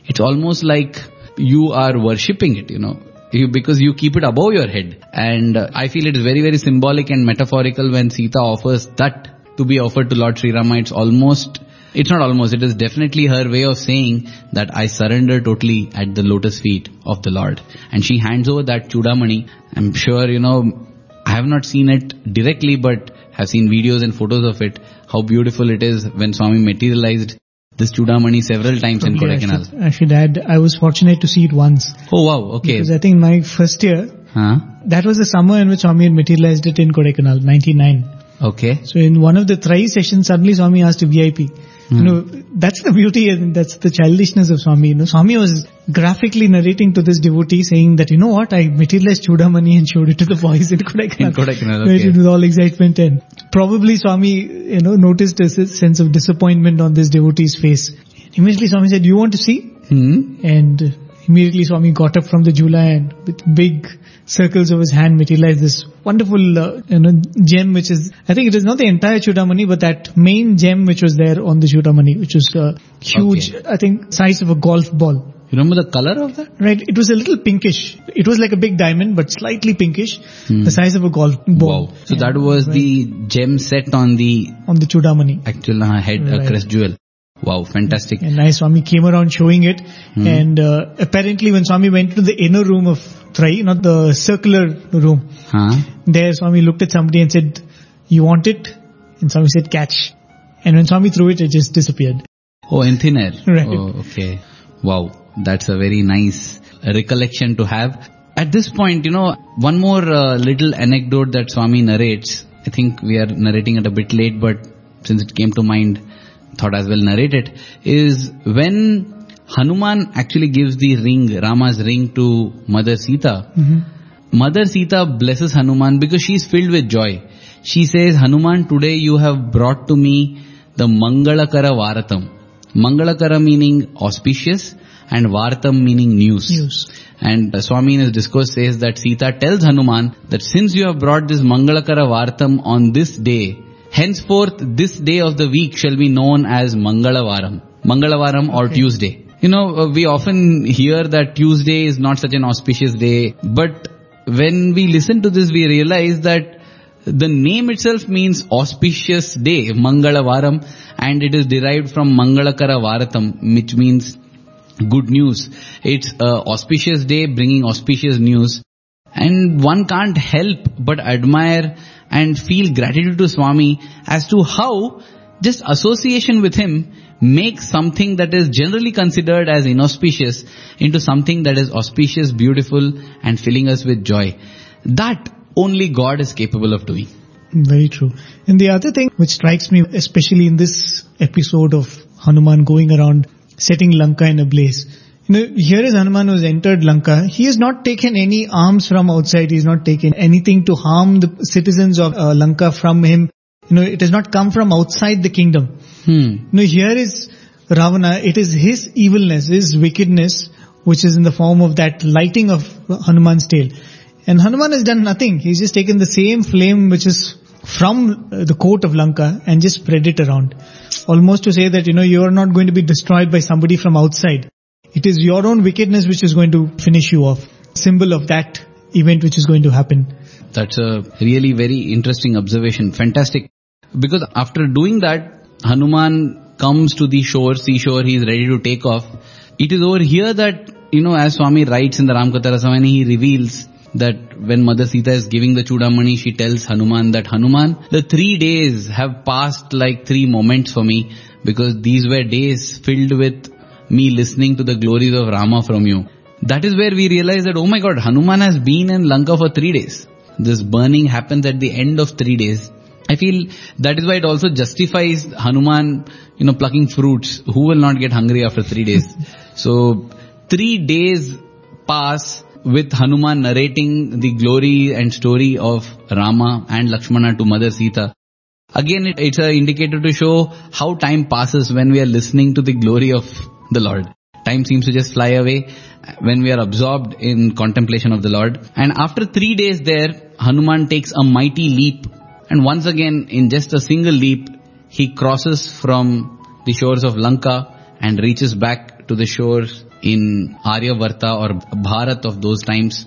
It's almost like you are worshipping it, you know. You, because you keep it above your head. And uh, I feel it is very, very symbolic and metaphorical when Sita offers that to be offered to Lord Sri Rama. It's almost, it's not almost, it is definitely her way of saying that I surrender totally at the lotus feet of the Lord. And she hands over that Chudamani. I'm sure, you know, I have not seen it directly, but have seen videos and photos of it. How beautiful it is when Swami materialized this Chudamani several times in Yeah, I Kodaikanal. Uh, should, I should add, I was fortunate to see it once. Oh wow, okay. Because I think my first year, Huh? that was the summer in which Swami had materialized it in Kodaikanal, 99. Okay. So in one of the Trayee sessions, suddenly Swami asked a VIP. You know, that's the beauty and that's the childishness of Swami. You know, Swami was graphically narrating to this devotee saying that, you know what, I materialized Chudamani and showed it to the boys in Kodaikanal. In Kodaikanal, Right, okay. With all excitement and probably Swami, you know, noticed a sense of disappointment on this devotee's face. Immediately Swami said, you want to see? Hmm. And immediately Swami got up from the jula and with big circles of his hand materialized this wonderful uh, you know, gem which is, I think it is not the entire Chudamani but that main gem which was there on the Chudamani which was uh, huge, Okay. I think size of a golf ball. You remember the color of that? Right, it was a little pinkish. It was like a big diamond but slightly pinkish, the size of a golf ball. Hmm. Wow. So that was Right, the gem set on the on the Chudamani. actual uh, head, uh, Right. crest jewel. Wow, fantastic. And nice Swami came around showing it. Hmm. And uh, apparently when Swami went to the inner room of Trayee, not the circular room, Huh? there Swami looked at somebody and said, you want it? And Swami said, catch. And when Swami threw it, it just disappeared. Oh, in thin air. Right. Oh, okay. Wow. That's a very nice recollection to have. At this point, you know, one more uh, little anecdote that Swami narrates. I think we are narrating it a bit late, but since it came to mind, thought as well narrate it, is when Hanuman actually gives the ring, Rama's ring to Mother Sita, Mother Sita blesses Hanuman because she is filled with joy. She says, Hanuman, today you have brought to me the Mangalakara Varatam. Mangalakara meaning auspicious and Varatam meaning news. News. And uh, Swami in his discourse says that Sita tells Hanuman that since you have brought this Mangalakara Varatam on this day, henceforth this day of the week shall be known as Mangalavaram. Mangalavaram or Tuesday. You know, uh, we often hear that Tuesday is not such an auspicious day, but when we listen to this, we realize that the name itself means auspicious day, Mangalavaram, and it is derived from Mangalakara Varatam, which means good news. It's a auspicious day bringing auspicious news. And one can't help but admire and feel gratitude to Swami as to how just association with him makes something that is generally considered as inauspicious into something that is auspicious, beautiful and filling us with joy. That only God is capable of doing. Very true. And the other thing which strikes me, especially in this episode of Hanuman going around setting Lanka in a blaze. You know, here is Hanuman who has entered Lanka. He has not taken any arms from outside. He has not taken anything to harm the citizens of uh, Lanka from him. You know, it has not come from outside the kingdom. Hmm. No, here is Ravana. It is his evilness, his wickedness, which is in the form of that lighting of Hanuman's tail. And Hanuman has done nothing. He's just taken the same flame which is from the court of Lanka and just spread it around. Almost to say that, you know, you are not going to be destroyed by somebody from outside. It is your own wickedness which is going to finish you off. Symbol of that event which is going to happen. That's a really very interesting observation. Fantastic. Because after doing that, Hanuman comes to the shore, seashore, he is ready to take off. It is over here that you know, as Swami writes in the Ramkatha Rasavahini, he reveals that when Mother Sita is giving the Chudamani, she tells Hanuman that Hanuman, the three days have passed like three moments for me because these were days filled with me listening to the glories of Rama from you. That is where we realize that, oh my god, Hanuman has been in Lanka for three days. This burning happens at the end of three days. I feel that is why it also justifies Hanuman, you know, plucking fruits. Who will not get hungry after three days? so, three days pass with Hanuman narrating the glory and story of Rama and Lakshmana to Mother Sita. Again, it, it's an indicator to show how time passes when we are listening to the glory of the Lord. Time seems to just fly away when we are absorbed in contemplation of the Lord. And after three days there, Hanuman takes a mighty leap. And once again, in just a single leap, he crosses from the shores of Lanka and reaches back to the shores in Aryavarta or Bharat of those times.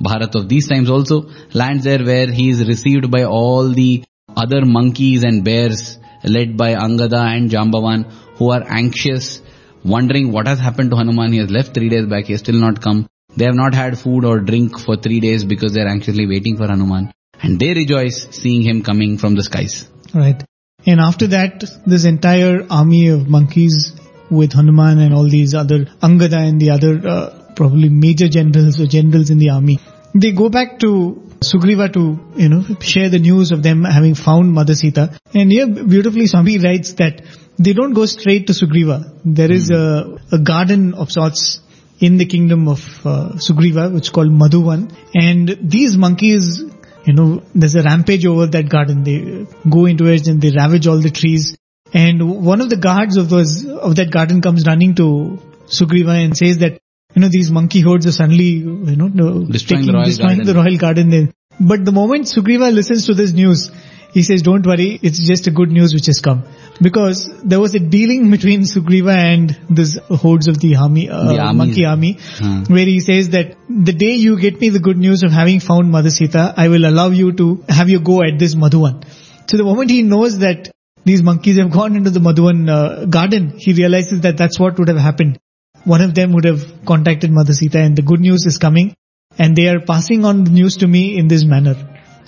Bharat of these times also lands there where he is received by all the other monkeys and bears led by Angada and Jambavan who are anxious, wondering what has happened to Hanuman. He has left three days back, he has still not come. They have not had food or drink for three days because they are anxiously waiting for Hanuman. And they rejoice seeing him coming from the skies. Right. And after that, this entire army of monkeys with Hanuman and all these other Angada and the other uh, probably major generals or generals in the army, they go back to Sugriva to, you know, share the news of them having found Mother Sita. And here beautifully Swami writes that they don't go straight to Sugriva. There is a, a garden of sorts in the kingdom of uh, Sugriva, which is called Madhuvan. And these monkeys, you know, there's a rampage over that garden. They go into it and they ravage all the trees. And one of the guards of those, of that garden comes running to Sugriva and says that, you know, these monkey hordes are suddenly, you know, no- Destroying the royal destroying garden. the royal garden. There. But the moment Sugriva listens to this news, he says, don't worry, it's just a good news which has come. Because there was a dealing between Sugriva and this hordes of the army, uh, The monkey army, Hmm. where he says that the day you get me the good news of having found Mother Sita, I will allow you to have your go at this Madhuvan. So the moment he knows that these monkeys have gone into the Madhuvan uh, garden, he realizes that that's what would have happened. One of them would have contacted Mother Sita and the good news is coming and they are passing on the news to me in this manner.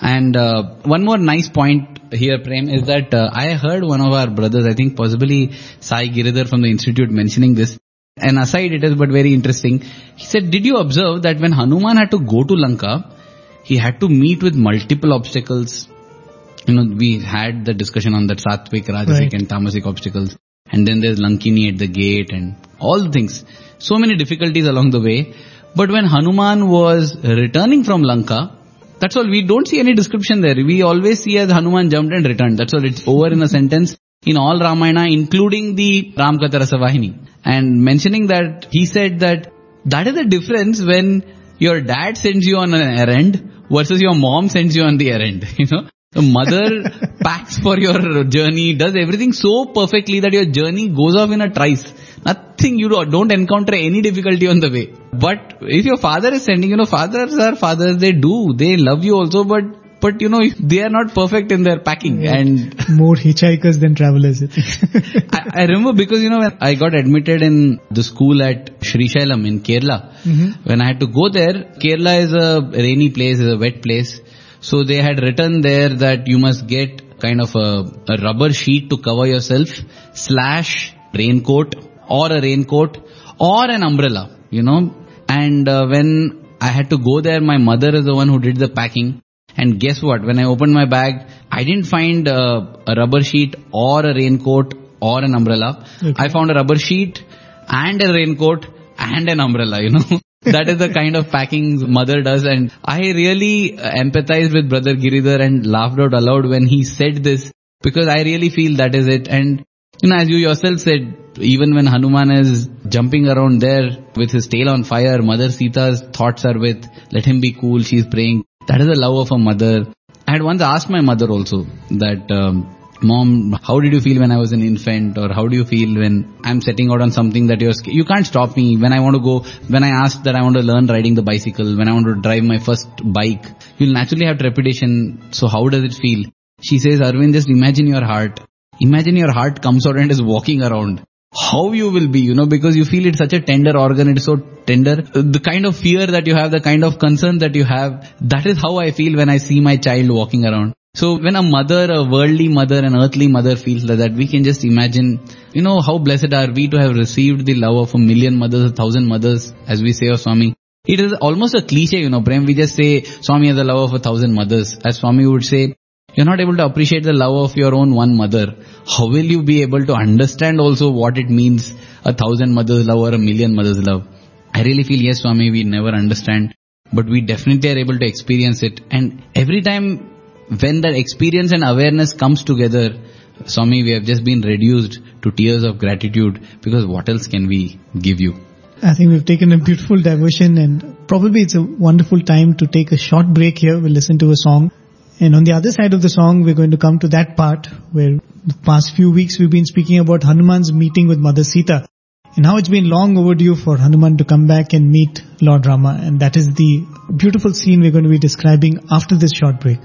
And uh, one more nice point here, Prem, is that uh, I heard one of our brothers, I think possibly Sai Giridhar from the institute mentioning this. An aside it is, but very interesting. He said, did you observe that when Hanuman had to go to Lanka, he had to meet with multiple obstacles. You know, we had the discussion on that Satvik, Rajasic Right. and Tamasic obstacles. And then there's Lankini at the gate and all the things. So many difficulties along the way. But when Hanuman was returning from Lanka, that's all. We don't see any description there. We always see as Hanuman jumped and returned. That's all. It's over in a sentence in all Ramayana, including the Ramkatha Rasavahini. And mentioning that, he said that that is the difference when your dad sends you on an errand versus your mom sends you on the errand. You know, the mother packs for your journey, does everything so perfectly that your journey goes off in a trice. Nothing, you do- don't encounter any difficulty on the way. But if your father is sending, you know, fathers are fathers, they do, they love you also, but, but you know, they are not perfect in their packing. And More hitchhikers than travelers. I. I, I remember because, you know, when I got admitted in the school at Sri Shailam in Kerala, mm-hmm. when I had to go there, Kerala is a rainy place, is a wet place. So they had written there that you must get kind of a, a rubber sheet to cover yourself, slash raincoat or a raincoat or an umbrella, you know. And uh, when I had to go there, my mother is the one who did the packing. And guess what? When I opened my bag, I didn't find uh, a rubber sheet or a raincoat or an umbrella. Okay. I found a rubber sheet and a raincoat and an umbrella, you know. that is the kind of packing mother does and I really uh, empathize with brother Giridhar and laughed out aloud when he said this because I really feel that is it and you know as you yourself said even when Hanuman is jumping around there with his tail on fire mother Sita's thoughts are with let him be cool she's praying that is the love of a mother I had once asked my mother also that um, Mom, how did you feel when I was an infant or how do you feel when I'm setting out on something that you're, you can't stop me when I want to go, when I ask that I want to learn riding the bicycle, when I want to drive my first bike, you'll naturally have trepidation. So how does it feel? She says, Arvind, just imagine your heart. Imagine your heart comes out and is walking around. How you will be, you know, because you feel it's such a tender organ, it's so tender. The kind of fear that you have, the kind of concern that you have, that is how I feel when I see my child walking around. So when a mother, a worldly mother, an earthly mother feels like that, we can just imagine, you know, how blessed are we to have received the love of a million mothers, a thousand mothers, as we say of Swami. It is almost a cliche, you know, Prem. We just say Swami has the love of a thousand mothers. As Swami would say, you're not able to appreciate the love of your own one mother. How will you be able to understand also what it means a thousand mothers love or a million mothers love? I really feel yes, Swami, we never understand, but we definitely are able to experience it. And every time when that experience and awareness comes together, Swami, we have just been reduced to tears of gratitude because what else can we give you? I think we've taken a beautiful diversion and probably it's a wonderful time to take a short break here. We'll listen to a song. And on the other side of the song, we're going to come to that part where the past few weeks we've been speaking about Hanuman's meeting with Mother Sita and how it's been long overdue for Hanuman to come back and meet Lord Rama. And that is the beautiful scene we're going to be describing after this short break.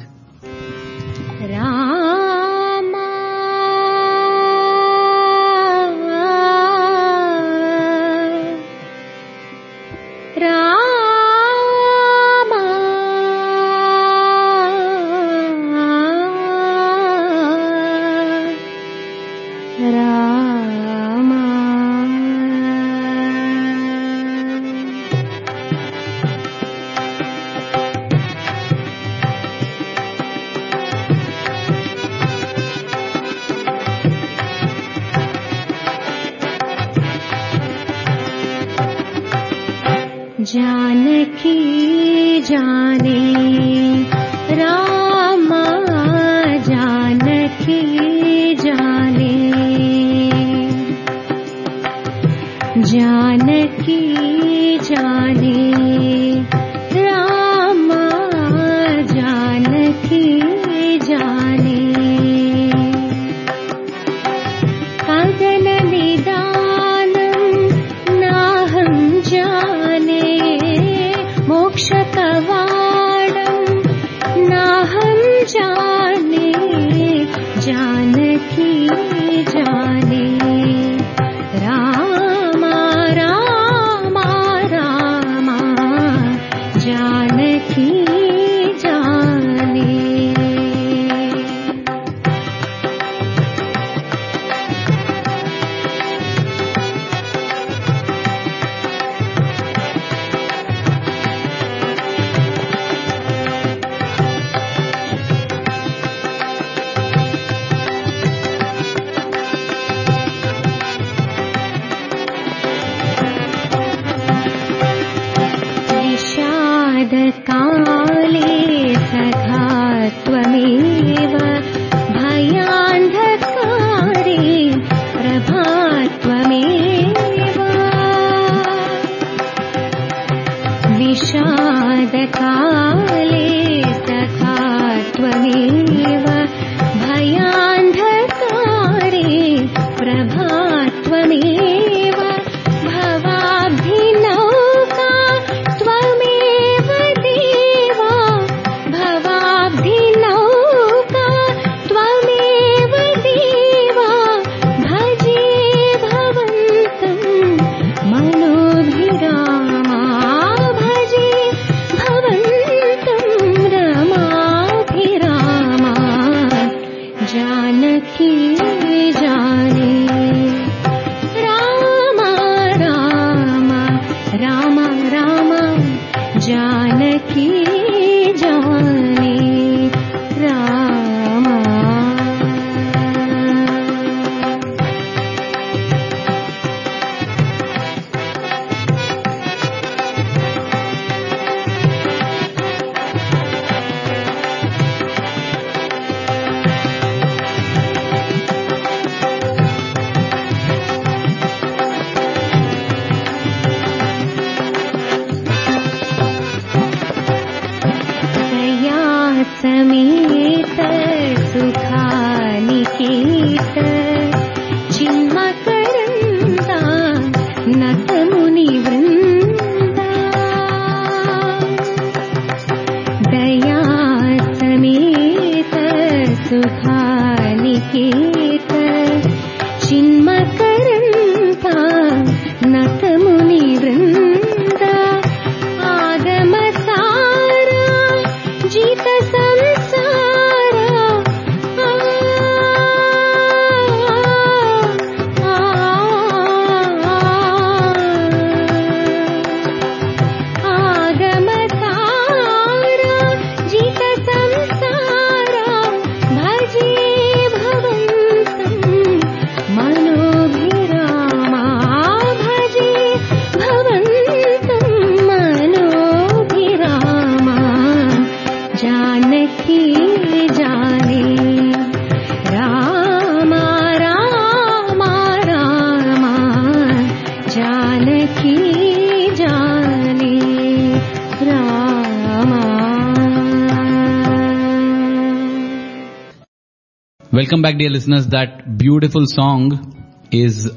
Welcome back dear listeners. That beautiful song is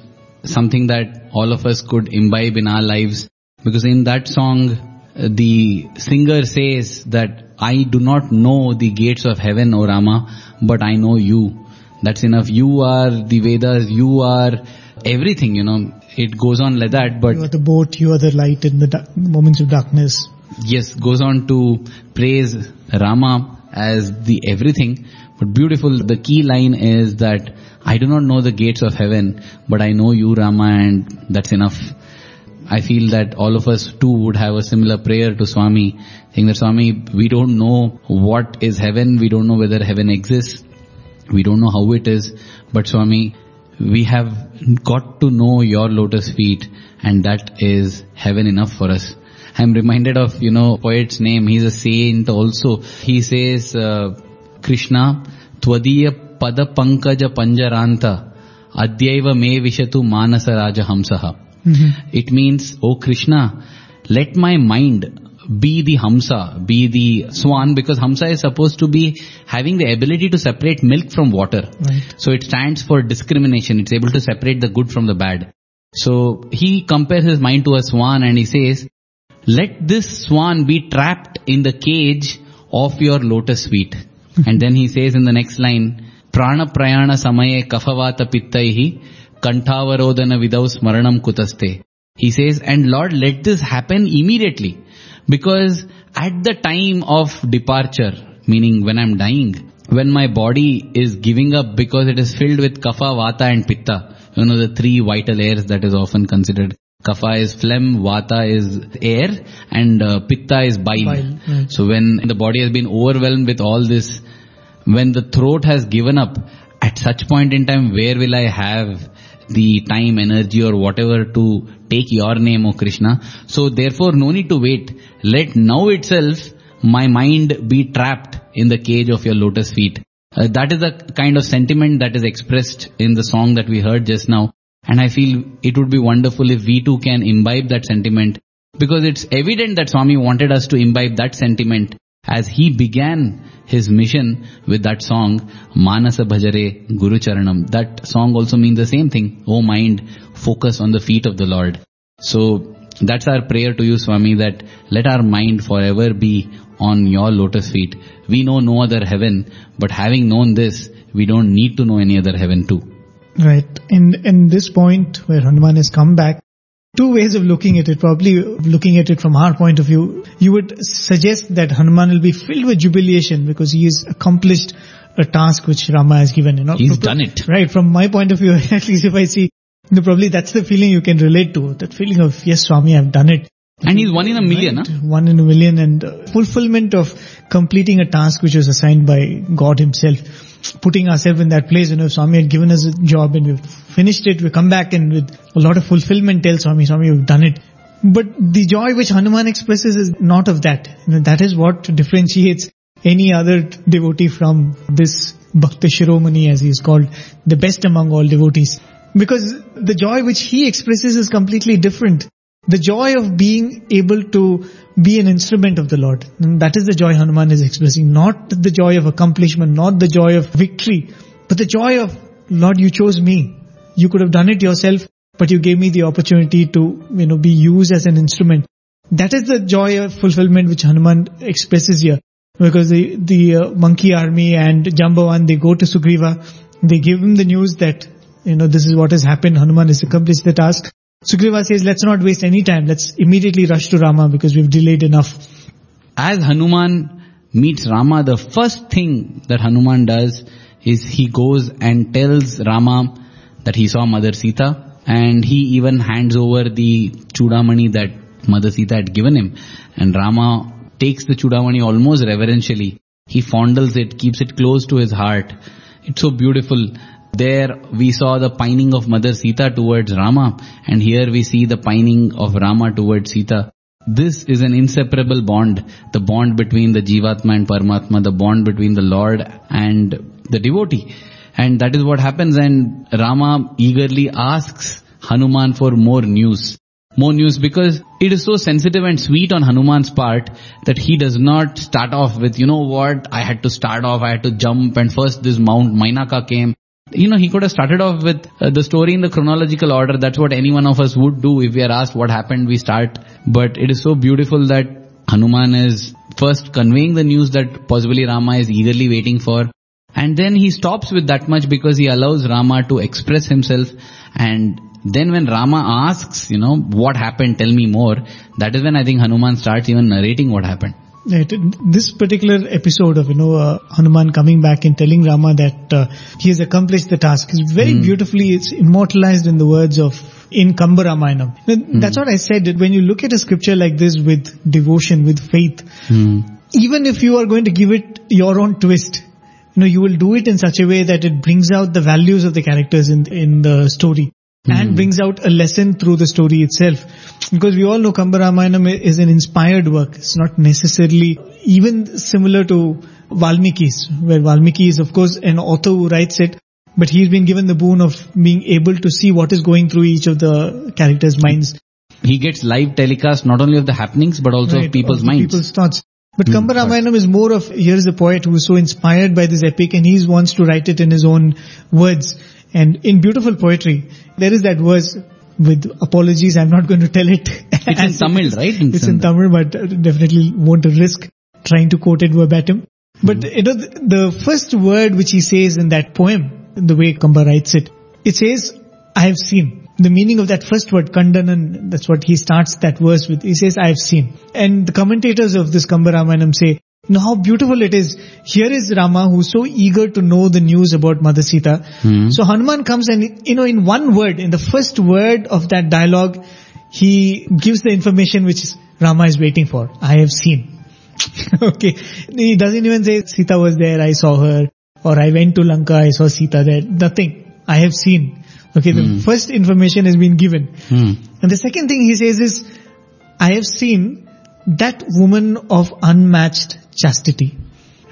something that all of us could imbibe in our lives because in that song the singer says that I do not know the gates of heaven O Rama but I know you. That's enough. You are the Vedas, you are everything, you know. It goes on like that but You are the boat, you are the light in the da- moments of darkness. yes, goes on to praise Rama as the everything. But beautiful, the key line is that I do not know the gates of heaven, but I know you Rama and that's enough. I feel that all of us too would have a similar prayer to Swami, saying that Swami, we don't know what is heaven, we don't know whether heaven exists, we don't know how it is, but Swami, we have got to know your lotus feet and that is heaven enough for us. I'm reminded of, you know, poet's name. He's a saint also. He says, uh, Krishna, Pada pankaja panjaranta, adyaiva me vishatu manasa raja hamsaha. It means, oh Krishna, let my mind be the Hamsa, be the swan, because Hamsa is supposed to be having the ability to separate milk from water. Right. So it stands for discrimination. It's able to separate the good from the bad. So he compares his mind to a swan and he says, let this swan be trapped in the cage of your lotus feet. And then he says in the next line, Prana prayana samaye kafavata pittaihi kantavarodana vidau smaranam kutaste. He says, and Lord, let this happen immediately. Because at the time of departure, meaning when I'm dying, when my body is giving up because it is filled with kapha, vata and pitta, you know, the three vital airs that is often considered. Kapha is phlegm, vata is air, and uh, pitta is bile. Bile, right. So when the body has been overwhelmed with all this, when the throat has given up, at such point in time, where will I have the time, energy or whatever to take your name, O Krishna? So therefore, no need to wait. Let now itself my mind be trapped in the cage of your lotus feet. Uh, that is the kind of sentiment that is expressed in the song that we heard just now. And I feel it would be wonderful if we too can imbibe that sentiment because it's evident that Swami wanted us to imbibe that sentiment as he began his mission with that song, Manasa Bhajare Guru Charanam. That song also means the same thing. Oh mind, focus on the feet of the Lord. So that's our prayer to you Swami that let our mind forever be on your lotus feet. We know no other heaven, but having known this, we don't need to know any other heaven too. Right. In in this point where Hanuman has come back, two ways of looking at it. Probably looking at it from our point of view, you would suggest that Hanuman will be filled with jubilation because he has accomplished a task which Rama has given. You know, He's done it. Right. From my point of view, at least if I see, no, probably that's the feeling you can relate to. That feeling of yes, Swami, I've done it. And he's one in a million, Right. huh? One in a million and uh, fulfillment of completing a task which was assigned by God himself. Putting ourselves in that place, you know, if Swami had given us a job and we've finished it, we come back and with a lot of fulfillment tell Swami, Swami, you've done it. But the joy which Hanuman expresses is not of that. You know, that is what differentiates any other devotee from this Bhakta Shiromani as he is called, the best among all devotees. Because the joy which he expresses is completely different. The joy of being able to be an instrument of the Lord. And that is the joy Hanuman is expressing. Not the joy of accomplishment, not the joy of victory, but the joy of, Lord, you chose me. You could have done it yourself, but you gave me the opportunity to, you know, be used as an instrument. That is the joy of fulfillment which Hanuman expresses here. Because the, the uh, monkey army and Jambavan, they go to Sugriva, they give him the news that, you know, this is what has happened, Hanuman has accomplished the task. Sugriva says, let's not waste any time, let's immediately rush to Rama because we've delayed enough. As Hanuman meets Rama, the first thing that Hanuman does is he goes and tells Rama that he saw Mother Sita and he even hands over the chudamani that Mother Sita had given him. And Rama takes the chudamani almost reverentially. He fondles it, keeps it close to his heart. It's so beautiful. There we saw the pining of Mother Sita towards Rama and here we see the pining of Rama towards Sita. This is an inseparable bond, the bond between the Jivatma and Paramatma, the bond between the Lord and the devotee. And that is what happens and Rama eagerly asks Hanuman for more news. more news because it is so sensitive and sweet on Hanuman's part that he does not start off with, you know what, I had to start off, I had to jump and first this Mount Mainaka came. You know, he could have started off with uh, the story in the chronological order. That's what any one of us would do if we are asked what happened, we start. But it is so beautiful that Hanuman is first conveying the news that possibly Rama is eagerly waiting for. And then he stops with that much because he allows Rama to express himself and then when Rama asks, you know, what happened, tell me more, that is when I think Hanuman starts even narrating what happened. Right. This particular episode of, you know, uh, Hanuman coming back and telling Rama that uh, he has accomplished the task is very beautifully, it's immortalized in the words of in Kamba Ramayanam. Now, That's what I said, that when you look at a scripture like this with devotion, with faith, even if you are going to give it your own twist, you know, you will do it in such a way that it brings out the values of the characters in, in the story. And hmm. brings out a lesson through the story itself. Because we all know Kamba Ramayanam is an inspired work. It's not necessarily even similar to Valmiki's, where Valmiki is of course an author who writes it, but he's been given the boon of being able to see what is going through each of the characters' minds. He gets live telecast not only of the happenings but also Right, of people's minds. People's thoughts. But hmm, Kamba Ramayanam is more of, here's a poet who is so inspired by this epic and he wants to write it in his own words. And in beautiful poetry, there is that verse with apologies, I'm not going to tell it. It's in Tamil, right? In It's in Tamil. But definitely won't risk trying to quote it verbatim. But you know, the, the first word which he says in that poem, the way Kamba writes it, it says, I have seen. The meaning of that first word, Kandanan, that's what he starts that verse with. He says, I have seen. And the commentators of this Kamba Ramayanam say, you know how beautiful it is. Here is Rama who's so eager to know the news about Mother Sita. So Hanuman comes and, you know, in one word, in the first word of that dialogue, he gives the information which Rama is waiting for. I have seen. okay. He doesn't even say Sita was there, I saw her, or I went to Lanka, I saw Sita there. Nothing. I have seen. Okay, the first information has been given. Hmm. And the second thing he says is, I have seen that woman of unmatched chastity.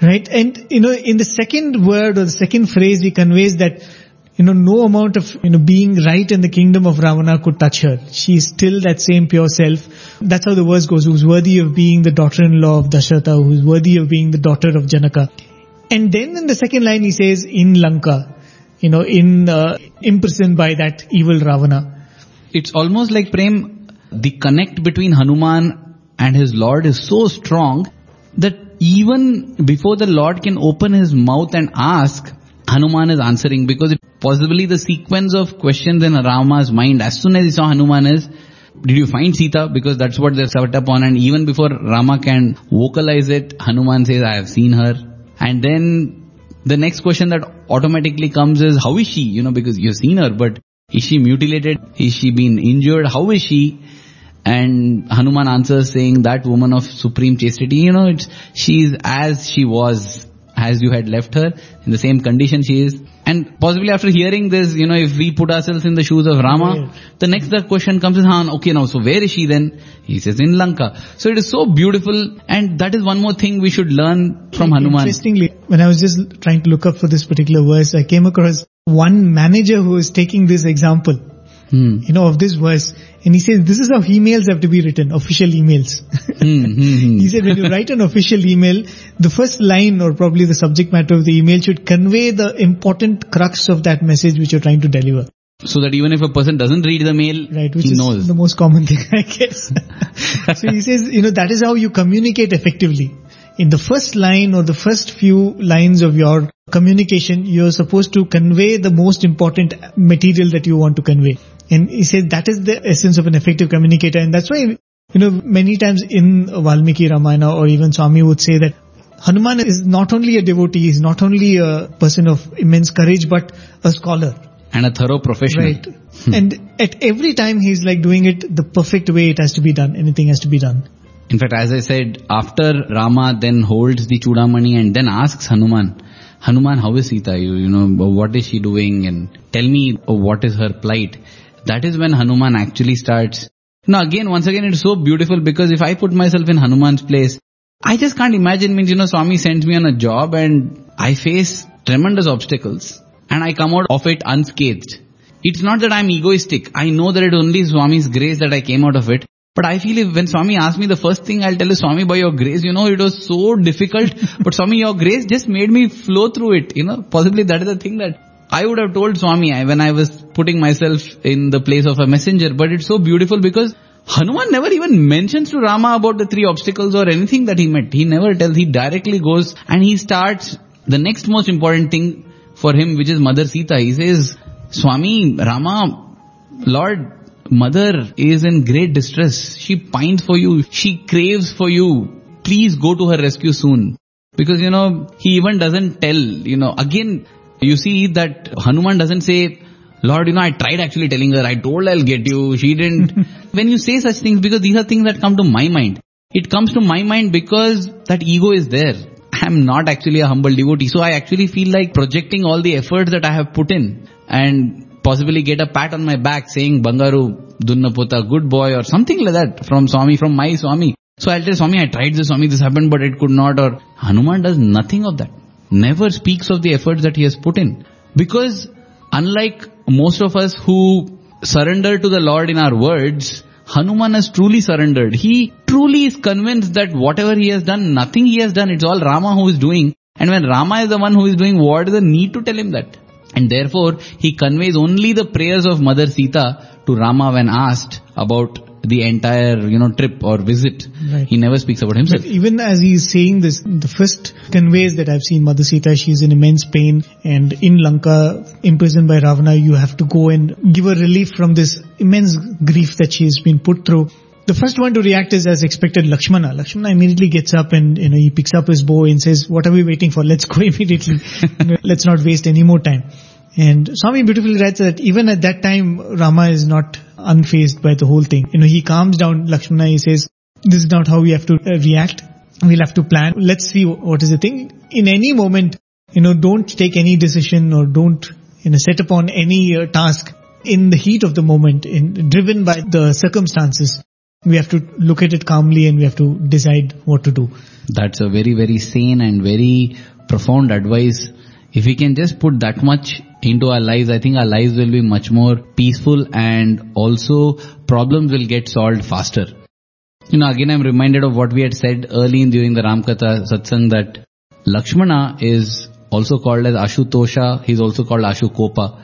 Right? And, you know, in the second word or the second phrase, he conveys that, you know, no amount of, you know, being right in the kingdom of Ravana could touch her. She is still that same pure self. That's how the verse goes, who's worthy of being the daughter-in-law of Dasharatha, who's worthy of being the daughter of Janaka. And then in the second line he says, in Lanka, you know, in, uh, imprisoned by that evil Ravana. It's almost like Prem, the connect between Hanuman and his Lord is so strong that even before the Lord can open his mouth and ask, Hanuman is answering because possibly the sequence of questions in Rama's mind as soon as he saw Hanuman is, did you find Sita? Because that's what they're set upon and even before Rama can vocalize it, Hanuman says, I have seen her. And then the next question that automatically comes is, how is she? You know, because you've seen her, but is she mutilated? Is she been injured? How is she? And Hanuman answers saying that woman of supreme chastity, you know, it's, she's as she was, as you had left her, in the same condition she is. And possibly after hearing this, you know, if we put ourselves in the shoes of Rama, the next the question comes is, Han, okay now, so where is she then? He says in Lanka. So it is so beautiful and that is one more thing we should learn from Hanuman. Interestingly, when I was just trying to look up for this particular verse, I came across one manager who was taking this example, Hmm. you know, of this verse. And he says, this is how emails have to be written, official emails. Hmm. he said when you write an official email, the first line or probably the subject matter of the email should convey the important crux of that message which you're trying to deliver. So that even if a person doesn't read the mail, Right, which he is knows. the most common thing, I guess. so he says, you know, that is how you communicate effectively. In the first line or the first few lines of your communication, you're supposed to convey the most important material that you want to convey. And he says that is the essence of an effective communicator. And that's why, you know, many times in Valmiki Ramayana or even Swami would say that Hanuman is not only a devotee, he's not only a person of immense courage, but a scholar. and a thorough professional. Right. Hmm. and at every time he's like doing it the perfect way it has to be done. Anything has to be done. In fact, as I said, after Rama then holds the Chudamani and then asks Hanuman, Hanuman, how is Sita? You, you know, what is she doing? And tell me oh, what is her plight. That is when Hanuman actually starts. Now again, once again, it's so beautiful because if I put myself in Hanuman's place, I just can't imagine means, you know, Swami sends me on a job and I face tremendous obstacles and I come out of it unscathed. it's not that I'm egoistic. I know that it only Swami's grace that I came out of it. But I feel if when Swami asked me the first thing I'll tell is Swami by your grace, you know, it was so difficult. but Swami, your grace just made me flow through it. You know, possibly that is the thing that I would have told Swami when I was putting myself in the place of a messenger. But it's so beautiful because Hanuman never even mentions to Rama about the three obstacles or anything that he met. He never tells. He directly goes and he starts the next most important thing for him, which is Mother Sita. He says, Swami, Rama, Lord, mother is in great distress. She pines for you. She craves for you. Please go to her rescue soon. Because, you know, he even doesn't tell, you know, again, you see that Hanuman doesn't say, Lord, you know, I tried actually telling her, I told I'll get you, she didn't. when you say such things, because these are things that come to my mind. It comes to my mind because that ego is there. I'm not actually a humble devotee. So I actually feel like projecting all the efforts that I have put in and possibly get a pat on my back saying Bangaru, Dunnaputta, good boy or something like that from Swami, from my Swami. So I'll tell Swami, I tried this Swami, this happened but it could not or Hanuman does nothing of that. Never speaks of the efforts that he has put in. Because unlike most of us who surrender to the Lord in our words, Hanuman has truly surrendered. He truly is convinced that whatever he has done, nothing he has done, it's all Rama who is doing. And when Rama is the one who is doing, what is the need to tell him that? And therefore, he conveys only the prayers of Mother Sita to Rama when asked about the entire, you know, trip or visit. Right. He never speaks about himself. But even as he's saying this, the first conveys that I've seen Mother Sita, she's in immense pain and in Lanka, imprisoned by Ravana, you have to go and give her relief from this immense grief that she's been put through. The first one to react is as expected Lakshmana. Lakshmana immediately gets up and, you know, he picks up his bow and says, what are we waiting for? Let's go immediately. Let's not waste any more time. And Swami beautifully writes that even at that time, Rama is not unfazed by the whole thing. You know, he calms down Lakshmana, he says, this is not how we have to uh, react. We'll have to plan. Let's see what is the thing. In any moment, you know, don't take any decision or don't, you know, set upon any uh, task in the heat of the moment, in, driven by the circumstances. We have to look at it calmly and we have to decide what to do. That's a very, very sane and very profound advice. If we can just put that much into our lives, I think our lives will be much more peaceful and also problems will get solved faster. You know, again I'm reminded of what we had said early in during the Ramkatha satsang that Lakshmana is also called as Ashutosha, he's also called Ashukopa.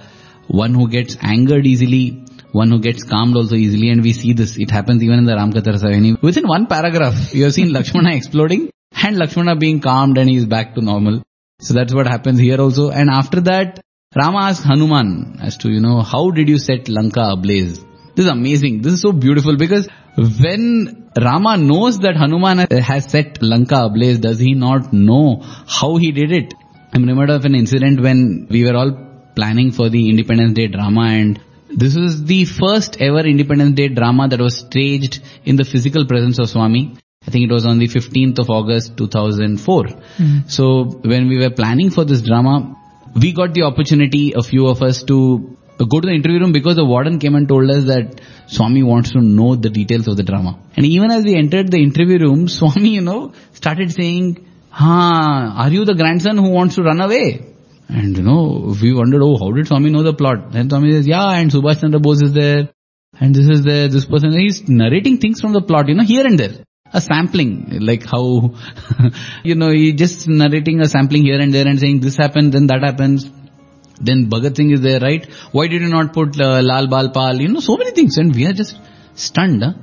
One who gets angered easily, one who gets calmed also easily and we see this, it happens even in the Ramkatha Rasavahini. Within one paragraph, you have seen Lakshmana exploding and Lakshmana being calmed and he is back to normal. So that's what happens here also. And after that, Rama asks Hanuman as to, you know, how did you set Lanka ablaze? This is amazing. This is so beautiful because when Rama knows that Hanuman has set Lanka ablaze, does he not know how he did it? I'm reminded of an incident when we were all planning for the Independence Day drama and this was the first ever Independence Day drama that was staged in the physical presence of Swami. I think it was on the 15th of August 2004. Hmm. So when we were planning for this drama, we got the opportunity, a few of us, to go to the interview room because the warden came and told us that Swami wants to know the details of the drama. And even as we entered the interview room, Swami, you know, started saying, Ha, are you the grandson who wants to run away? And you know, we wondered, oh, how did Swami know the plot? Then Swami says, yeah, and Subhash Chandra Bose is there, and this is there, this person. He's narrating things from the plot, you know, here and there. A sampling, like how, you know, he just narrating a sampling here and there and saying this happened, then that happens. Then Bhagat Singh is there, right? Why did you not put uh, Lal Bal Pal? You know, so many things. And we are just stunned. Huh?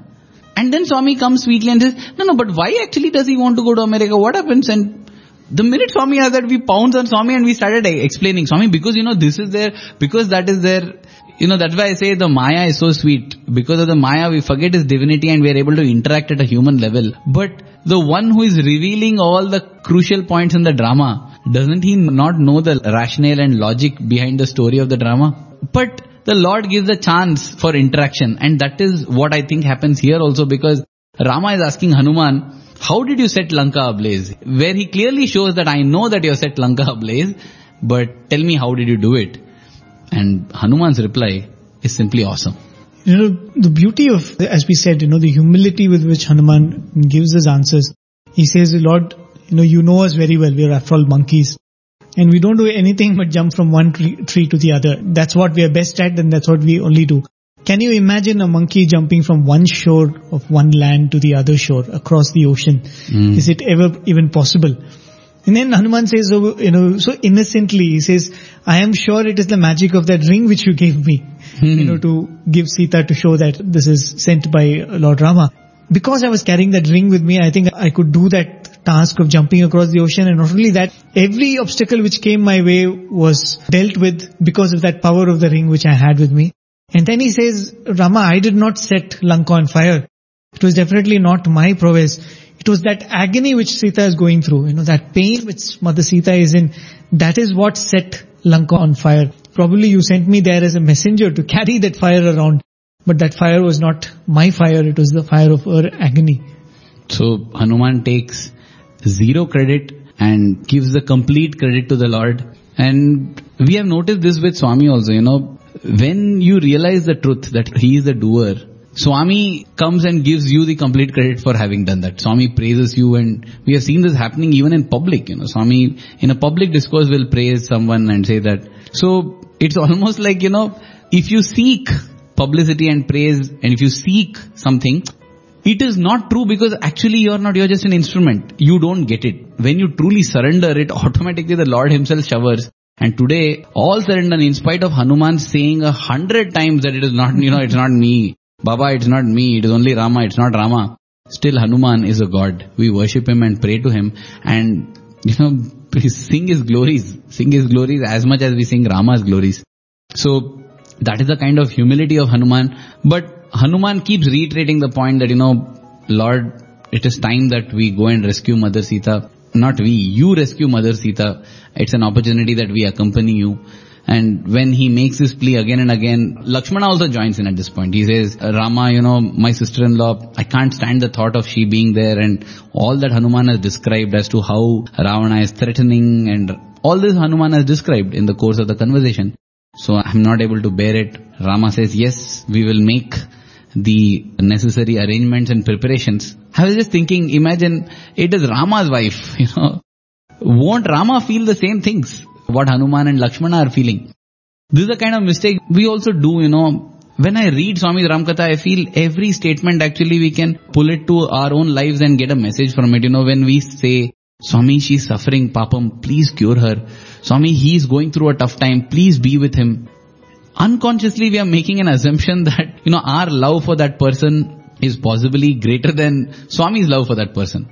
And then Swami comes sweetly and says, no, no, but why actually does he want to go to America? What happens? And the minute Swami has that, we pounce on Swami and we started explaining, Swami, because you know, this is there, because that is there. You know, that's why I say the Maya is so sweet. Because of the Maya, we forget his divinity and we are able to interact at a human level. But the one who is revealing all the crucial points in the drama, doesn't he not know the rationale and logic behind the story of the drama? But the Lord gives a chance for interaction and that is what I think happens here also because Rama is asking Hanuman, how did you set Lanka ablaze? Where he clearly shows that I know that you set Lanka ablaze, but tell me how did you do it? And Hanuman's reply is simply awesome. You know, the beauty of, as we said, you know, the humility with which Hanuman gives his answers. He says, Lord, you know, you know us very well. We are after all monkeys. And we don't do anything but jump from one tree, tree to the other. That's what we are best at and that's what we only do. Can you imagine a monkey jumping from one shore of one land to the other shore across the ocean? Mm. Is it ever even possible? And then Hanuman says, oh, you know, so innocently, he says, I am sure it is the magic of that ring which you gave me, you hmm. know, to give Sita to show that this is sent by Lord Rama. Because I was carrying that ring with me, I think I could do that task of jumping across the ocean and not only that, every obstacle which came my way was dealt with because of that power of the ring which I had with me. And then he says, Rama, I did not set Lanka on fire. It was definitely not my prowess. It was that agony which Sita is going through, you know, that pain which Mother Sita is in, that is what set Lanka on fire. Probably you sent me there as a messenger to carry that fire around, but that fire was not my fire, it was the fire of her agony. So Hanuman takes zero credit and gives the complete credit to the Lord. And we have noticed this with Swami also, you know, when you realize the truth that he is the doer, Swami comes and gives you the complete credit for having done that. Swami praises you and we have seen this happening even in public, you know, Swami in a public discourse will praise someone and say that. So it's almost like, you know, if you seek publicity and praise and if you seek something, it is not true because actually you're not, you're just an instrument. You don't get it. When you truly surrender it, automatically the Lord himself showers. And today, all surrender in spite of Hanuman saying a hundred times that it is not, you know, it's not me. Baba, it's not me. It is only Rama. It's not Rama. Still Hanuman is a God. We worship him and pray to him and, you know, sing his glories. Sing his glories as much as we sing Rama's glories. So, that is the kind of humility of Hanuman. But Hanuman keeps reiterating the point that, you know, Lord, it is time that we go and rescue Mother Sita. Not we, you rescue Mother Sita. It's an opportunity that we accompany you. And when he makes this plea again and again, Lakshmana also joins in at this point. He says, Rama, you know, my sister-in-law, I can't stand the thought of she being there and all that Hanuman has described as to how Ravana is threatening and all this Hanuman has described in the course of the conversation. So I'm not able to bear it. Rama says, yes, we will make the necessary arrangements and preparations. I was just thinking, imagine it is Rama's wife, you know. Won't Rama feel the same things? What Hanuman and Lakshmana are feeling. This is the kind of mistake we also do, you know. When I read Swami's Ramkatha, I feel every statement actually we can pull it to our own lives and get a message from it. You know, when we say, Swami, she's suffering, Papam, please cure her. Swami, he's going through a tough time, please be with him. Unconsciously we are making an assumption that, you know, our love for that person is possibly greater than Swami's love for that person.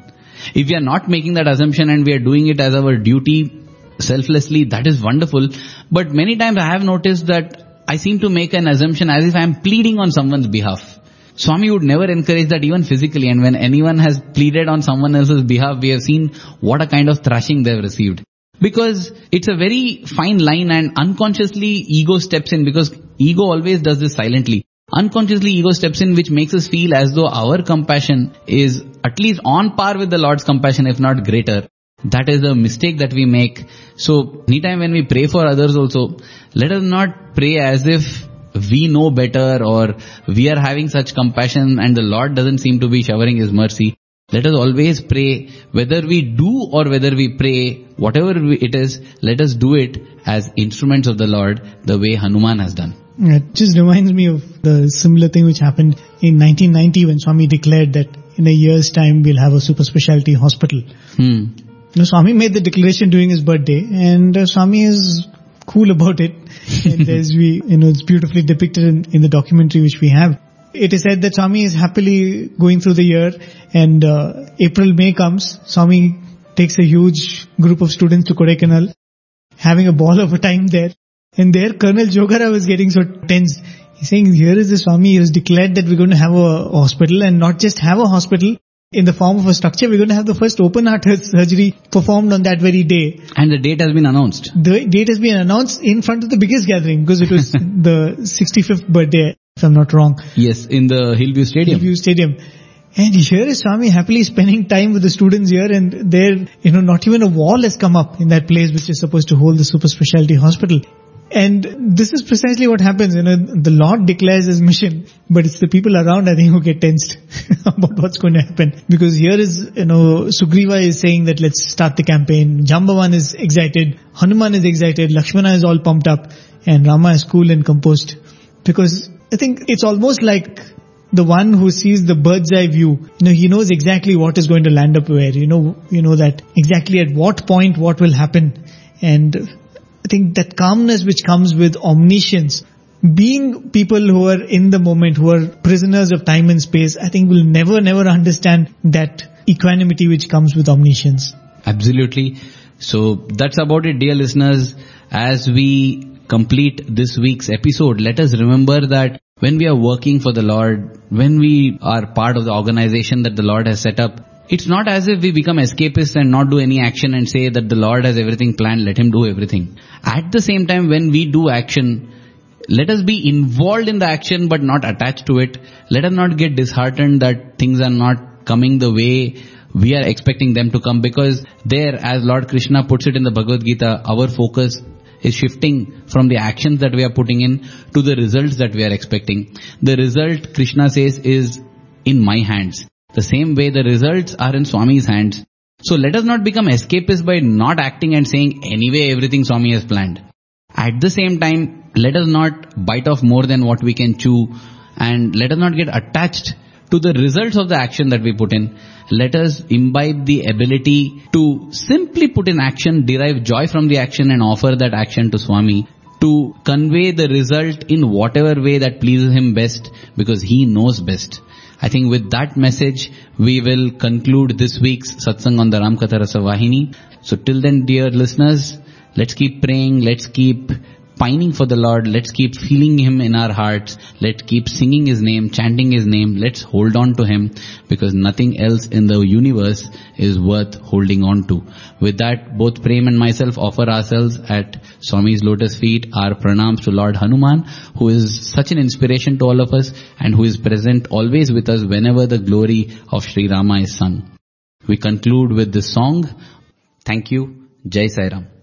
If we are not making that assumption and we are doing it as our duty selflessly, that is wonderful. But many times I have noticed that I seem to make an assumption as if I am pleading on someone's behalf. Swami would never encourage that even physically and when anyone has pleaded on someone else's behalf, we have seen what a kind of thrashing they have received. Because it's a very fine line and unconsciously ego steps in because ego always does this silently. Unconsciously ego steps in which makes us feel as though our compassion is at least on par with the Lord's compassion if not greater. That is a mistake that we make. So anytime when we pray for others also, let us not pray as if we know better or we are having such compassion and the Lord doesn't seem to be showering His mercy. Let us always pray, whether we do or whether we pray, whatever it is, let us do it as instruments of the Lord, the way Hanuman has done. It just reminds me of the similar thing which happened in 1990 when Swami declared that in a year's time we'll have a super specialty hospital. Hmm. You know, Swami made the declaration during his birthday and uh, Swami is cool about it. and as we, you know, it's beautifully depicted in, in the documentary which we have. It is said that Swami is happily going through the year and uh, April, May comes, Swami takes a huge group of students to Kodaikanal, having a ball of a time there. And there Colonel Jogarao was getting so tense. He's saying, here is the Swami, he has declared that we're going to have a hospital and not just have a hospital, in the form of a structure, we're going to have the first open heart surgery performed on that very day. And the date has been announced. The date has been announced in front of the biggest gathering because it was the 65th birthday, if I'm not wrong. Yes, in the Hillview Stadium. Hillview Stadium. And here is Swami happily spending time with the students here and there, you know, not even a wall has come up in that place which is supposed to hold the super specialty hospital. And this is precisely what happens. You know, the Lord declares his mission, but it's the people around, I think, who get tensed about what's going to happen. Because here is, you know, Sugriva is saying that let's start the campaign. Jambavan is excited. Hanuman is excited. Lakshmana is all pumped up. And Rama is cool and composed. Because I think it's almost like the one who sees the bird's eye view, you know, he knows exactly what is going to land up where, you know, you know that exactly at what point what will happen. And I think that calmness which comes with omniscience, being people who are in the moment, who are prisoners of time and space, I think will never, never understand that equanimity which comes with omniscience. Absolutely. So that's about it, dear listeners. As we complete this week's episode, let us remember that when we are working for the Lord, when we are part of the organization that the Lord has set up, it's not as if we become escapists and not do any action and say that the Lord has everything planned, let Him do everything. At the same time, when we do action, let us be involved in the action but not attached to it. Let us not get disheartened that things are not coming the way we are expecting them to come because there, as Lord Krishna puts it in the Bhagavad Gita, our focus is shifting from the actions that we are putting in to the results that we are expecting. The result, Krishna says, is in my hands. The same way the results are in Swami's hands. So let us not become escapists by not acting and saying anyway everything Swami has planned. At the same time, let us not bite off more than what we can chew and let us not get attached to the results of the action that we put in. Let us imbibe the ability to simply put in action, derive joy from the action and offer that action to Swami to convey the result in whatever way that pleases him best because he knows best. I think with that message, we will conclude this week's satsang on the Ramkatha Rasavahini. So till then, dear listeners, let's keep praying, let's keep pining for the Lord, let's keep feeling Him in our hearts, let's keep singing His name, chanting His name, let's hold on to Him because nothing else in the universe is worth holding on to. With that, both Prem and myself offer ourselves at Swami's lotus feet our pranams to Lord Hanuman, who is such an inspiration to all of us and who is present always with us whenever the glory of Sri Rama is sung. We conclude with this song. Thank you. Jai Sai Ram.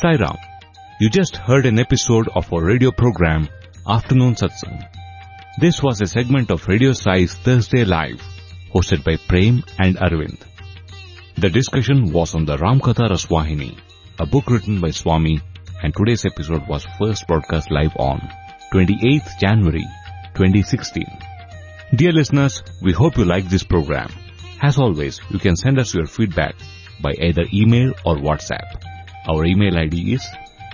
Sai Ram. You just heard an episode of our radio program Afternoon Satsang. This was a segment of Radio Sai's Thursday Live, hosted by Prem and Arvind. The discussion was on the Ramkatha Rasavahini, a book written by Swami, and today's episode was first broadcast live on 28th January 2016. Dear listeners, we hope you like this program. As always, you can send us your feedback by either email or WhatsApp. Our email ID is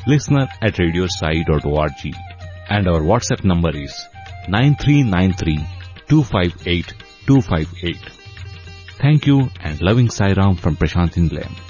listener at radiosai.org and our WhatsApp number is 9393 258 258. Thank you and loving Sai Ram from Prasanthi Nilayam.